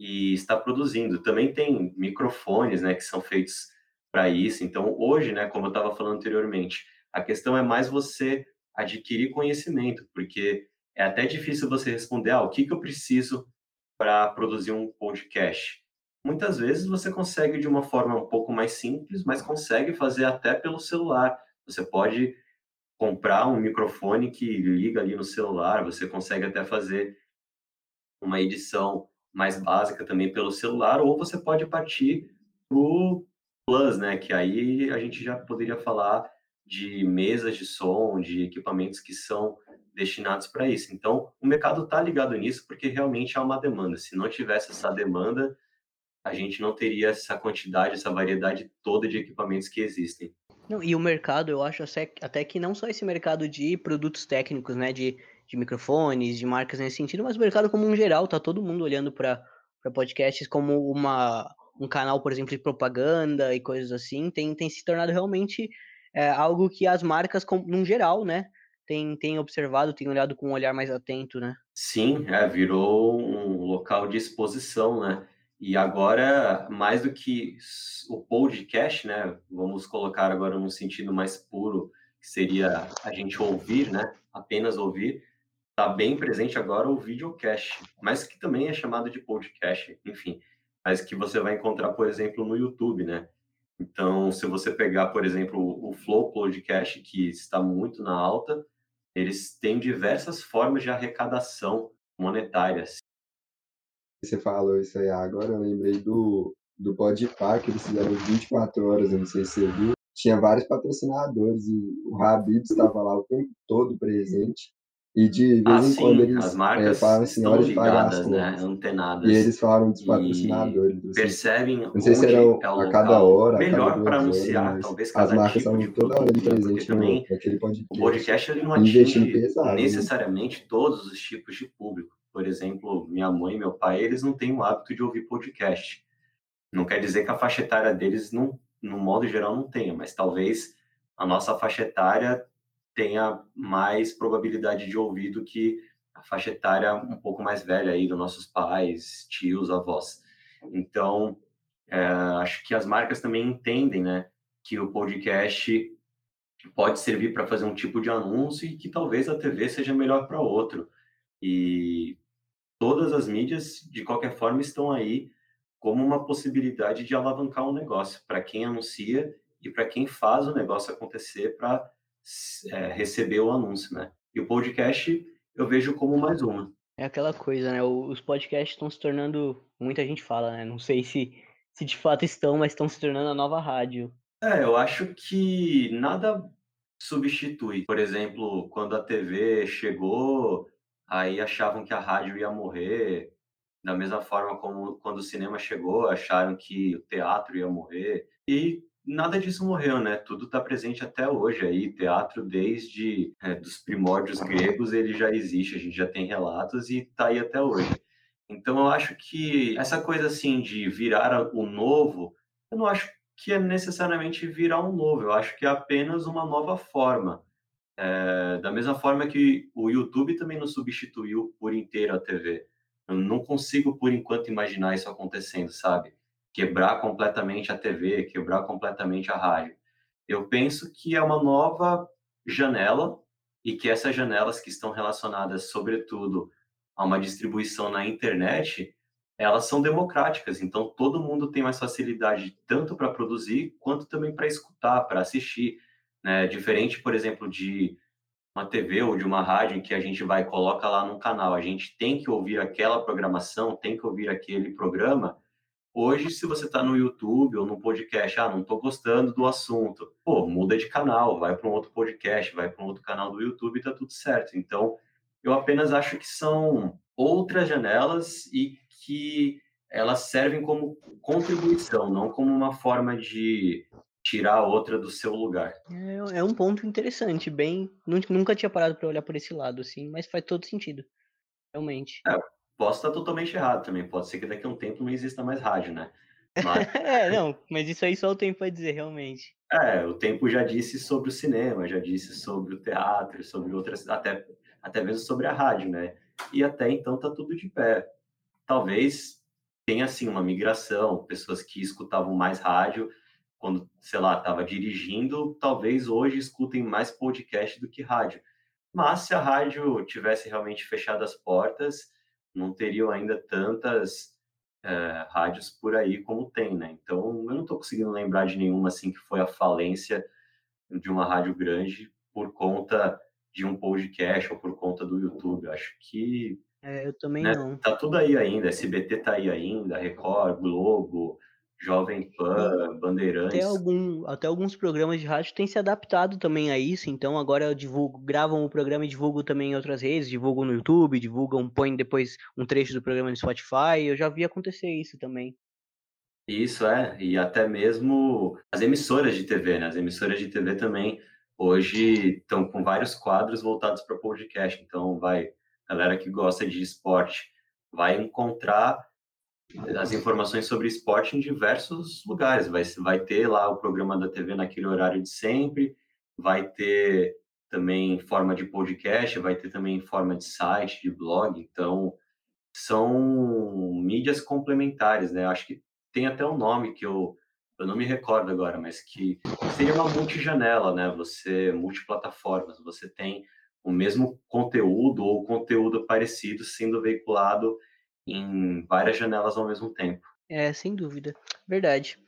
e está produzindo. Também tem microfones, né, que são feitos para isso. Então, hoje, né, como eu estava falando anteriormente, a questão é mais você adquirir conhecimento, porque é até difícil você responder, ah, o que, que eu preciso para produzir um podcast? Muitas vezes você consegue de uma forma um pouco mais simples, mas consegue fazer até pelo celular. Você pode comprar um microfone que liga ali no celular, você consegue até fazer uma edição mais básica também pelo celular, ou você pode partir para o Plus, né? Que aí a gente já poderia falar de mesas de som, de equipamentos que são destinados para isso. Então, o mercado está ligado nisso porque realmente há uma demanda. Se não tivesse essa demanda, a gente não teria essa quantidade, essa variedade toda de equipamentos que existem. Não, e o mercado, eu acho até que não só esse mercado de produtos técnicos, né, de, de microfones, de marcas nesse sentido, mas o mercado como um geral, tá todo mundo olhando para podcasts como uma, um canal, por exemplo, de propaganda e coisas assim, tem, tem se tornado realmente é, algo que as marcas, como, num geral, né, tem, tem observado, tem olhado com um olhar mais atento, né? Sim, é, virou um local de exposição, né? E agora, mais do que o podcast, né? Vamos colocar agora num sentido mais puro, que seria a gente ouvir, né? Apenas ouvir. Está bem presente agora o videocast, mas que também é chamado de podcast, enfim. Mas que você vai encontrar, por exemplo, no YouTube, né? Então, se você pegar, por exemplo, o Flow Podcast, que está muito na alta, eles têm diversas formas de arrecadação monetária. Você falou isso aí agora, eu lembrei do, do Podpah, que eles fizeram 24 horas, eu não sei se você viu. Tinha vários patrocinadores e o Habib estava lá o tempo todo presente. E de vez ah, em sim, quando eles as marcas é, falam assim, de as ligadas, né? Antenadas. E eles falaram dos patrocinadores. Assim. percebem Não sei se era é a cada hora, melhor para horas, anunciar, mas talvez As cada marcas tipo estavam de toda hora produto, né? Porque presente também no, naquele o podcast. podcast ele não atinge pesado, né? necessariamente todos os tipos de público. Por exemplo, minha mãe e meu pai, eles não têm o hábito de ouvir podcast. Não quer dizer que a faixa etária deles, não, no modo geral, não tenha, mas talvez a nossa faixa etária tenha mais probabilidade de ouvir do que a faixa etária um pouco mais velha aí dos nossos pais, tios, avós. Então, é, acho que as marcas também entendem, né, que o podcast pode servir para fazer um tipo de anúncio e que talvez a TV seja melhor para outro. E todas as mídias, de qualquer forma, estão aí como uma possibilidade de alavancar um negócio para quem anuncia e para quem faz o negócio acontecer para é, receber o anúncio, né? E o podcast eu vejo como mais uma. É aquela coisa, né? Os podcasts estão se tornando. Muita gente fala, né? Não sei se, se de fato estão, mas estão se tornando a nova rádio. É, eu acho que nada substitui. Por exemplo, quando a TV chegou, aí achavam que a rádio ia morrer. Da mesma forma como quando o cinema chegou, acharam que o teatro ia morrer. E nada disso morreu, né? Tudo está presente até hoje aí. Teatro, desde é, dos primórdios gregos, ele já existe. A gente já tem relatos e está aí até hoje. Então, eu acho que essa coisa assim de virar o novo, eu não acho que é necessariamente virar um novo. Eu acho que é apenas uma nova forma. É, da mesma forma que o YouTube também não substituiu por inteiro a TV. Eu não consigo, por enquanto, imaginar isso acontecendo, sabe? Quebrar completamente a TV, quebrar completamente a rádio. Eu penso que é uma nova janela e que essas janelas que estão relacionadas, sobretudo, a uma distribuição na internet, elas são democráticas. Então, todo mundo tem mais facilidade tanto para produzir quanto também para escutar, para assistir. Né? Diferente, por exemplo, de uma TV ou de uma rádio em que a gente vai coloca lá no canal, a gente tem que ouvir aquela programação, tem que ouvir aquele programa. Hoje, se você está no YouTube ou no podcast, ah, não estou gostando do assunto, pô, muda de canal, vai para um outro podcast, vai para um outro canal do YouTube e tá tudo certo. Então, eu apenas acho que são outras janelas e que elas servem como contribuição, não como uma forma de tirar outra do seu lugar. É, é um ponto interessante, bem. Nunca tinha parado para olhar por esse lado, assim, mas faz todo sentido. Realmente. É, posso estar totalmente errado também. Pode ser que daqui a um tempo não exista mais rádio, né? Mas... é, não, mas isso aí só o tempo vai dizer, realmente. É, o tempo já disse sobre o cinema, já disse sobre o teatro, sobre outras, até, até mesmo sobre a rádio, né? E até então tá tudo de pé. Talvez tenha, assim, uma migração, pessoas que escutavam mais rádio quando, sei lá, estava dirigindo, talvez hoje escutem mais podcast do que rádio. Mas se a rádio tivesse realmente fechado as portas, não teriam ainda tantas é, rádios por aí como tem, né? Então, eu não estou conseguindo lembrar de nenhuma assim que foi a falência de uma rádio grande por conta de um podcast ou por conta do YouTube. Acho que é, eu também né, não. Tá tudo aí ainda. SBT tá aí ainda, Record, Globo, Jovem Pan, Bandeirantes. Até, algum, até alguns programas de rádio têm se adaptado também a isso, então agora eu divulgo, gravam o programa e divulgo também em outras redes, divulgam no YouTube, divulgam, põem depois um trecho do programa no Spotify, eu já vi acontecer isso também. Isso é, e até mesmo as emissoras de TV, né? As emissoras de TV também hoje estão com vários quadros voltados para podcast, então vai, galera que gosta de esporte, vai encontrar as informações sobre esporte em diversos lugares. Vai, vai ter lá o programa da TV naquele horário de sempre, vai ter também em forma de podcast, vai ter também em forma de site, de blog. Então, são mídias complementares, né? Acho que tem até um nome que eu, eu não me recordo agora, mas que seria uma multijanela, né? Você, multiplataformas, você tem o mesmo conteúdo ou conteúdo parecido sendo veiculado em várias janelas ao mesmo tempo. É, sem dúvida. Verdade.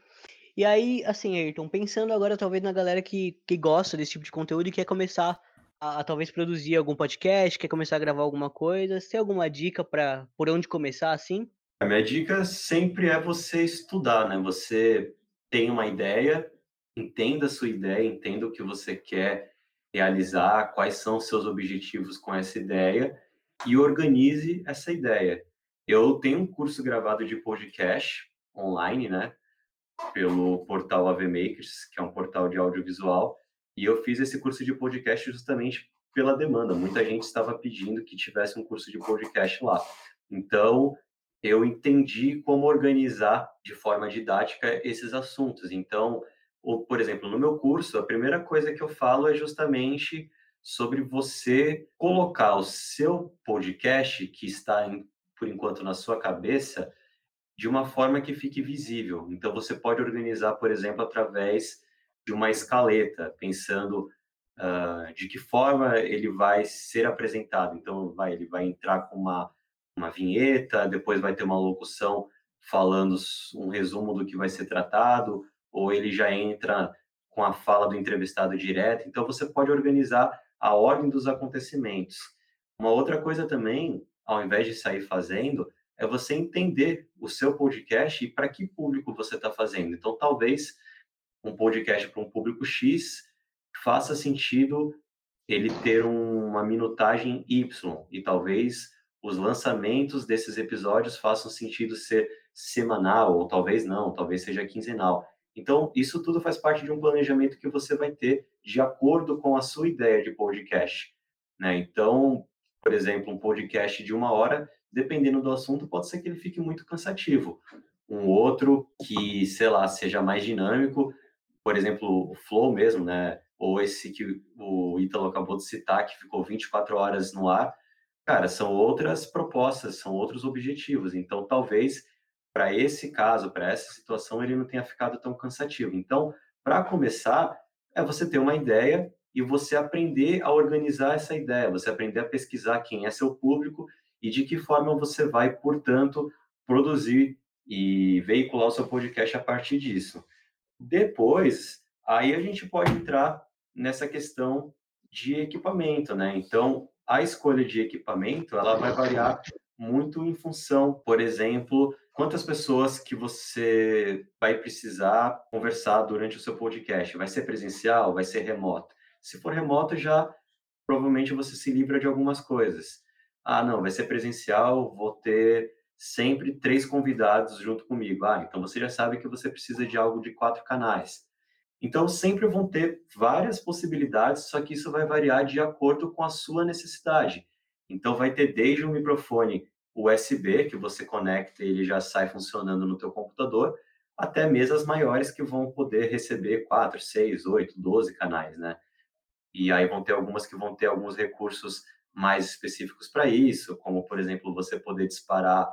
E aí, assim, Ayrton, pensando agora talvez na galera que, que gosta desse tipo de conteúdo e quer começar a, a talvez produzir algum podcast, quer começar a gravar alguma coisa, você tem alguma dica para por onde começar assim? A minha dica sempre é você estudar, né? Você tem uma ideia, entenda a sua ideia, entenda o que você quer realizar, quais são os seus objetivos com essa ideia e organize essa ideia. Eu tenho um curso gravado de podcast online, né? Pelo portal AV Makers, que é um portal de audiovisual, e eu fiz esse curso de podcast justamente pela demanda. Muita gente estava pedindo que tivesse um curso de podcast lá. Então, eu entendi como organizar de forma didática esses assuntos. Então, por exemplo, no meu curso, a primeira coisa que eu falo é justamente sobre você colocar o seu podcast que está em por enquanto, na sua cabeça, de uma forma que fique visível. Então, você pode organizar, por exemplo, através de uma escaleta, pensando uh, de que forma ele vai ser apresentado. Então, vai, ele vai entrar com uma, uma vinheta, depois vai ter uma locução falando um resumo do que vai ser tratado, ou ele já entra com a fala do entrevistado direto. Então, você pode organizar a ordem dos acontecimentos. Uma outra coisa também ao invés de sair fazendo, é você entender o seu podcast e para que público você está fazendo. Então, talvez um podcast para um público X faça sentido ele ter uma minutagem Y e talvez os lançamentos desses episódios façam sentido ser semanal ou talvez não, talvez seja quinzenal. Então, isso tudo faz parte de um planejamento que você vai ter de acordo com a sua ideia de podcast. Né? Então, por exemplo, um podcast de uma hora, dependendo do assunto, pode ser que ele fique muito cansativo. Um outro que, sei lá, seja mais dinâmico, por exemplo, o Flow mesmo, né? Ou esse que o Ítalo acabou de citar, que ficou 24 horas no ar. Cara, são outras propostas, são outros objetivos. Então, talvez para esse caso, para essa situação, ele não tenha ficado tão cansativo. Então, para começar, é você ter uma ideia e você aprender a organizar essa ideia, você aprender a pesquisar quem é seu público e de que forma você vai, portanto, produzir e veicular o seu podcast a partir disso. Depois, aí a gente pode entrar nessa questão de equipamento, né? Então, a escolha de equipamento, ela vai variar muito em função, por exemplo, quantas pessoas que você vai precisar conversar durante o seu podcast. Vai ser presencial? Vai ser remoto? Se for remoto, já provavelmente você se livra de algumas coisas. Ah, não, vai ser presencial, vou ter sempre três convidados junto comigo. Ah, então você já sabe que você precisa de algo de quatro canais. Então, sempre vão ter várias possibilidades, só que isso vai variar de acordo com a sua necessidade. Então, vai ter desde um microfone USB, que você conecta e ele já sai funcionando no teu computador, até mesas maiores que vão poder receber 4, 6, 8, 12 canais, né? E aí vão ter algumas que vão ter alguns recursos mais específicos para isso, como, por exemplo, você poder disparar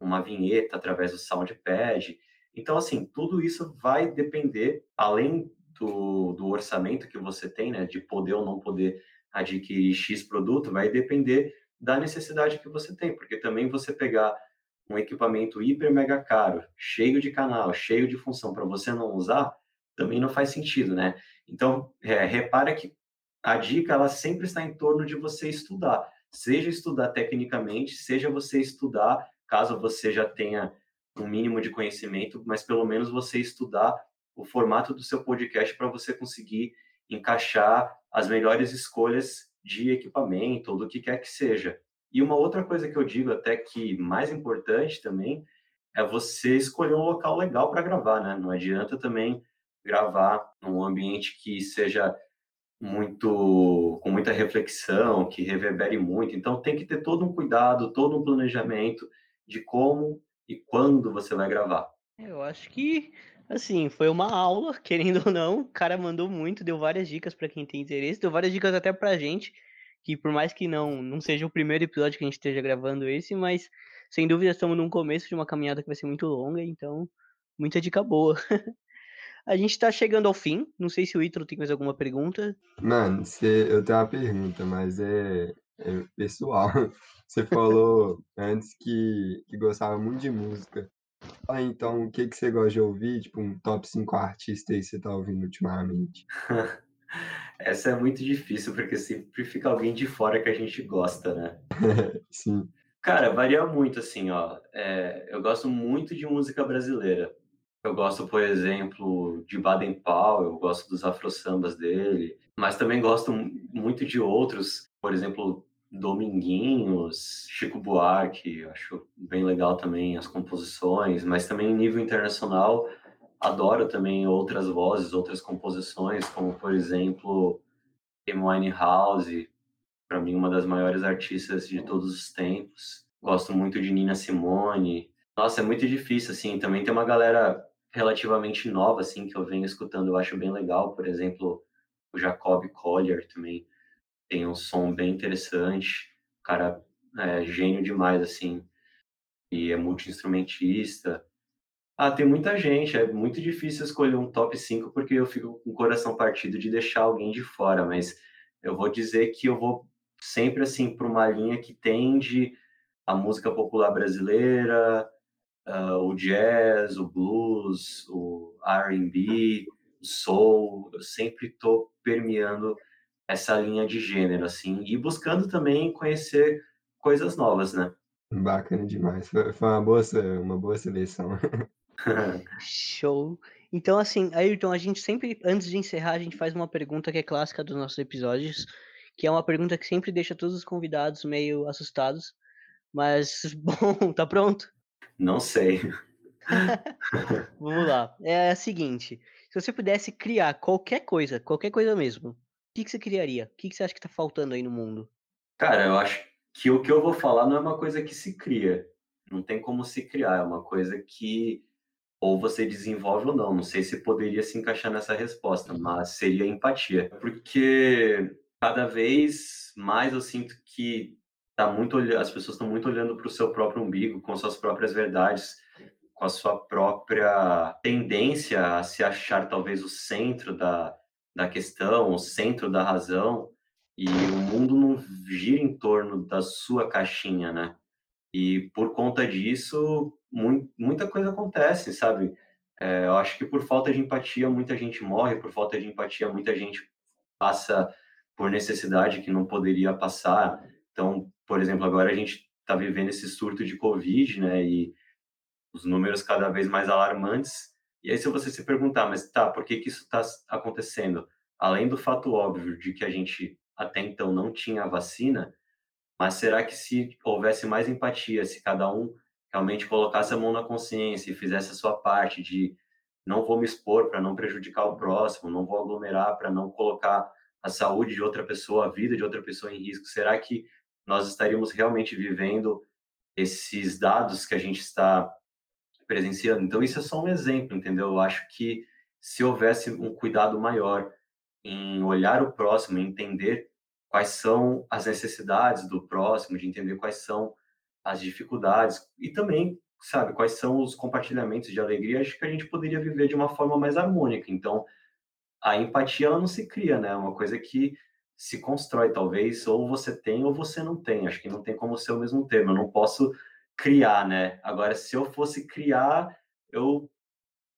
uma vinheta através do Soundpad. Então, assim, tudo isso vai depender, além do, do orçamento que você tem, né, de poder ou não poder adquirir X produto, vai depender da necessidade que você tem, porque também você pegar um equipamento hiper mega caro, cheio de canal, cheio de função para você não usar, também não faz sentido, né? Então, é, repara que a dica ela sempre está em torno de você estudar, seja estudar tecnicamente, seja você estudar, caso você já tenha um mínimo de conhecimento, mas pelo menos você estudar o formato do seu podcast para você conseguir encaixar as melhores escolhas de equipamento ou do que quer que seja. E uma outra coisa que eu digo até que mais importante também é você escolher um local legal para gravar, né? Não adianta também gravar num ambiente que seja muito com muita reflexão, que reverbere muito. Então tem que ter todo um cuidado, todo um planejamento de como e quando você vai gravar. Eu acho que, assim, foi uma aula, querendo ou não, o cara mandou muito, deu várias dicas para quem tem interesse, deu várias dicas até pra gente, que por mais que não, não seja o primeiro episódio que a gente esteja gravando esse, mas sem dúvida estamos num começo de uma caminhada que vai ser muito longa, então muita dica boa. a gente tá chegando ao fim, não sei se o Ítalo tem mais alguma pergunta. Mano, cê, eu tenho uma pergunta, mas é, é pessoal. Você falou antes que, que gostava muito de música. Ah, então, o que, que você gosta de ouvir? Tipo, um top 5 artistas aí que você tá ouvindo ultimamente? Essa é muito difícil, porque sempre fica alguém de fora que a gente gosta, né? Sim. Cara, varia muito, assim, ó. É, eu gosto muito de música brasileira. Eu gosto, por exemplo, de Baden Powell, eu gosto dos afro-sambas dele, mas também gosto muito de outros, por exemplo, Dominguinhos, Chico Buarque, acho bem legal também as composições, mas também em nível internacional adoro também outras vozes, outras composições, como por exemplo Amy House, para mim uma das maiores artistas de todos os tempos. Gosto muito de Nina Simone. Nossa, é muito difícil assim. Também tem uma galera relativamente nova assim que eu venho escutando, eu acho bem legal, por exemplo, o Jacob Collier também tem um som bem interessante, o cara é gênio demais, assim, e é multi-instrumentista. Ah, tem muita gente, é muito difícil escolher um top 5 porque eu fico com o coração partido de deixar alguém de fora, mas eu vou dizer que eu vou sempre, assim, para uma linha que tende a música popular brasileira, uh, o jazz, o blues, o R&B, o soul, eu sempre estou permeando essa linha de gênero, assim, e buscando também conhecer coisas novas, né? Bacana demais. Foi, foi uma boa, uma boa seleção. Show. Então, assim, Ayrton, a gente sempre, antes de encerrar, a gente faz uma pergunta que é clássica dos nossos episódios, que é uma pergunta que sempre deixa todos os convidados meio assustados. Mas, bom, tá pronto? Não sei. Vamos lá. É a seguinte: se você pudesse criar qualquer coisa, qualquer coisa mesmo, que, que você criaria? O que, que você acha que está faltando aí no mundo? Cara, eu acho que o que eu vou falar não é uma coisa que se cria. Não tem como se criar, é uma coisa que ou você desenvolve ou não. Não sei se poderia se encaixar nessa resposta, mas seria empatia. Porque cada vez mais eu sinto que tá muito as pessoas estão muito olhando para o seu próprio umbigo, com suas próprias verdades, com a sua própria tendência a se achar talvez o centro da, da questão, o centro da razão, e o mundo não gira em torno da sua caixinha, né? E por conta disso, muita coisa acontece, sabe? É, eu acho que por falta de empatia, muita gente morre, por falta de empatia, muita gente passa por necessidade que não poderia passar. Então, por exemplo, agora a gente está vivendo esse surto de Covid, né? E os números cada vez mais alarmantes. E aí, se você se perguntar, mas tá, por que, que isso está acontecendo? Além do fato óbvio de que a gente até então não tinha vacina, mas será que se houvesse mais empatia, se cada um realmente colocasse a mão na consciência e fizesse a sua parte de não vou me expor para não prejudicar o próximo, não vou aglomerar para não colocar a saúde de outra pessoa, a vida de outra pessoa em risco, será que nós estaríamos realmente vivendo esses dados que a gente está presenciando? Então, isso é só um exemplo, entendeu? Eu acho que se houvesse um cuidado maior em olhar o próximo, entender quais são as necessidades do próximo, de entender quais são as dificuldades e também, sabe, quais são os compartilhamentos de alegria, acho que a gente poderia viver de uma forma mais harmônica. Então, a empatia ela não se cria, né? É uma coisa que se constrói, talvez, ou você tem ou você não tem. Acho que não tem como ser o mesmo termo. Eu não posso criar, né? Agora, se eu fosse criar, eu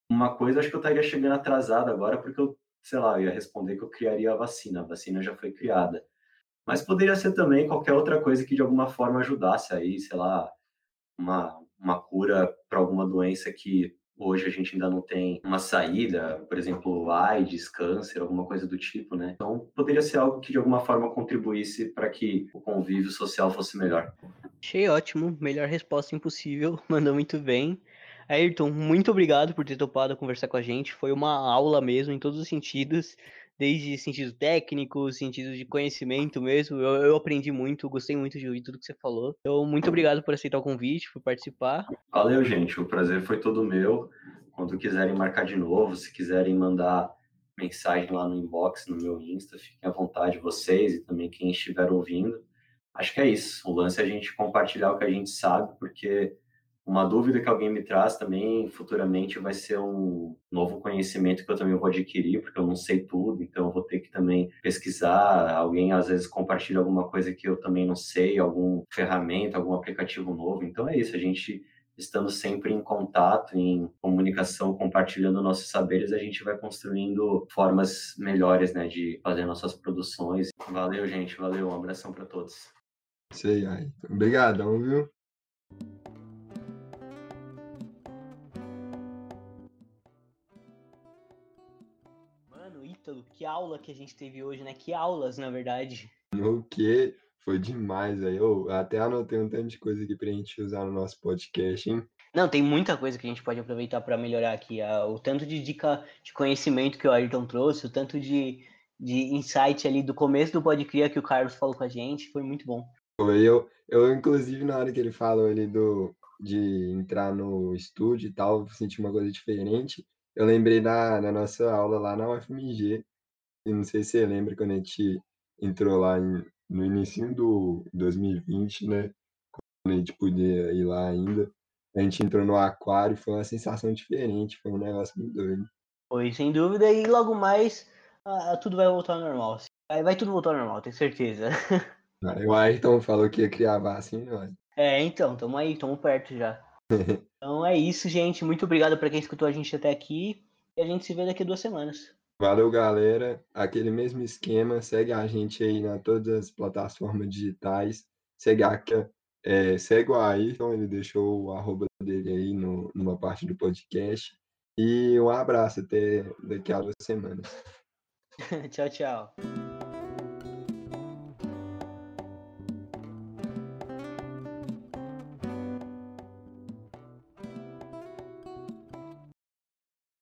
uma coisa acho que eu estaria chegando atrasado agora, porque eu, sei lá, eu ia responder que eu criaria a vacina. A vacina já foi criada. Mas poderia ser também qualquer outra coisa que de alguma forma ajudasse aí, sei lá, uma, uma cura para alguma doença que hoje a gente ainda não tem uma saída, por exemplo, AIDS, câncer, alguma coisa do tipo, né? Então poderia ser algo que de alguma forma contribuísse para que o convívio social fosse melhor. Achei ótimo, melhor resposta impossível, mandou muito bem. Ayrton, muito obrigado por ter topado conversar com a gente. Foi uma aula mesmo, em todos os sentidos desde sentido técnico, sentido de conhecimento mesmo. Eu, eu, aprendi muito, gostei muito de ouvir tudo que você falou. Então, muito obrigado por aceitar o convite, por participar. Valeu, gente. O prazer foi todo meu. Quando quiserem marcar de novo, se quiserem mandar mensagem lá no inbox, no meu Insta, fiquem à vontade vocês e também quem estiver ouvindo. Acho que é isso. O lance é a gente compartilhar o que a gente sabe, porque uma dúvida que alguém me traz também futuramente vai ser um novo conhecimento que eu também vou adquirir, porque eu não sei tudo, então eu vou ter que também pesquisar. Alguém às vezes compartilha alguma coisa que eu também não sei, algum ferramenta, algum aplicativo novo. Então é isso, a gente estando sempre em contato, em comunicação, compartilhando nossos saberes, a gente vai construindo formas melhores, né, de fazer nossas produções. Valeu, gente, valeu, um abração para todos. Sei aí. Obrigadão, viu? Que aula que a gente teve hoje, né? Que aulas, na verdade. O que? Foi demais aí. Eu até anotei um tanto de coisa aqui pra gente usar no nosso podcast, hein? Não, tem muita coisa que a gente pode aproveitar para melhorar aqui. O tanto de dica de conhecimento que o Ayrton trouxe, o tanto de, de insight ali do começo do Podcria que o Carlos falou com a gente, foi muito bom. Foi, eu, eu inclusive, na hora que ele falou ali do, de entrar no estúdio e tal, senti uma coisa diferente. Eu lembrei na, na nossa aula lá na UFMG, e não sei se você lembra quando a gente entrou lá em, no início do 2020, né? Quando a gente podia ir lá ainda. A gente entrou no aquário, foi uma sensação diferente, foi um negócio muito doido. Foi, sem dúvida, e logo mais ah, tudo vai voltar ao normal. Vai, vai tudo voltar ao normal, tenho certeza. Ah, o Ayrton falou que ia criar vacina, mas... É, então, tamo aí, tamo perto já. então é isso, gente. Muito obrigado para quem escutou a gente até aqui. E a gente se vê daqui a duas semanas. Valeu, galera. Aquele mesmo esquema, segue a gente aí na todas as plataformas digitais. Segue a, é, segue o Ayrton, ele deixou o arroba dele aí no, numa parte do podcast. E um abraço, até daqui a duas semanas. tchau, tchau.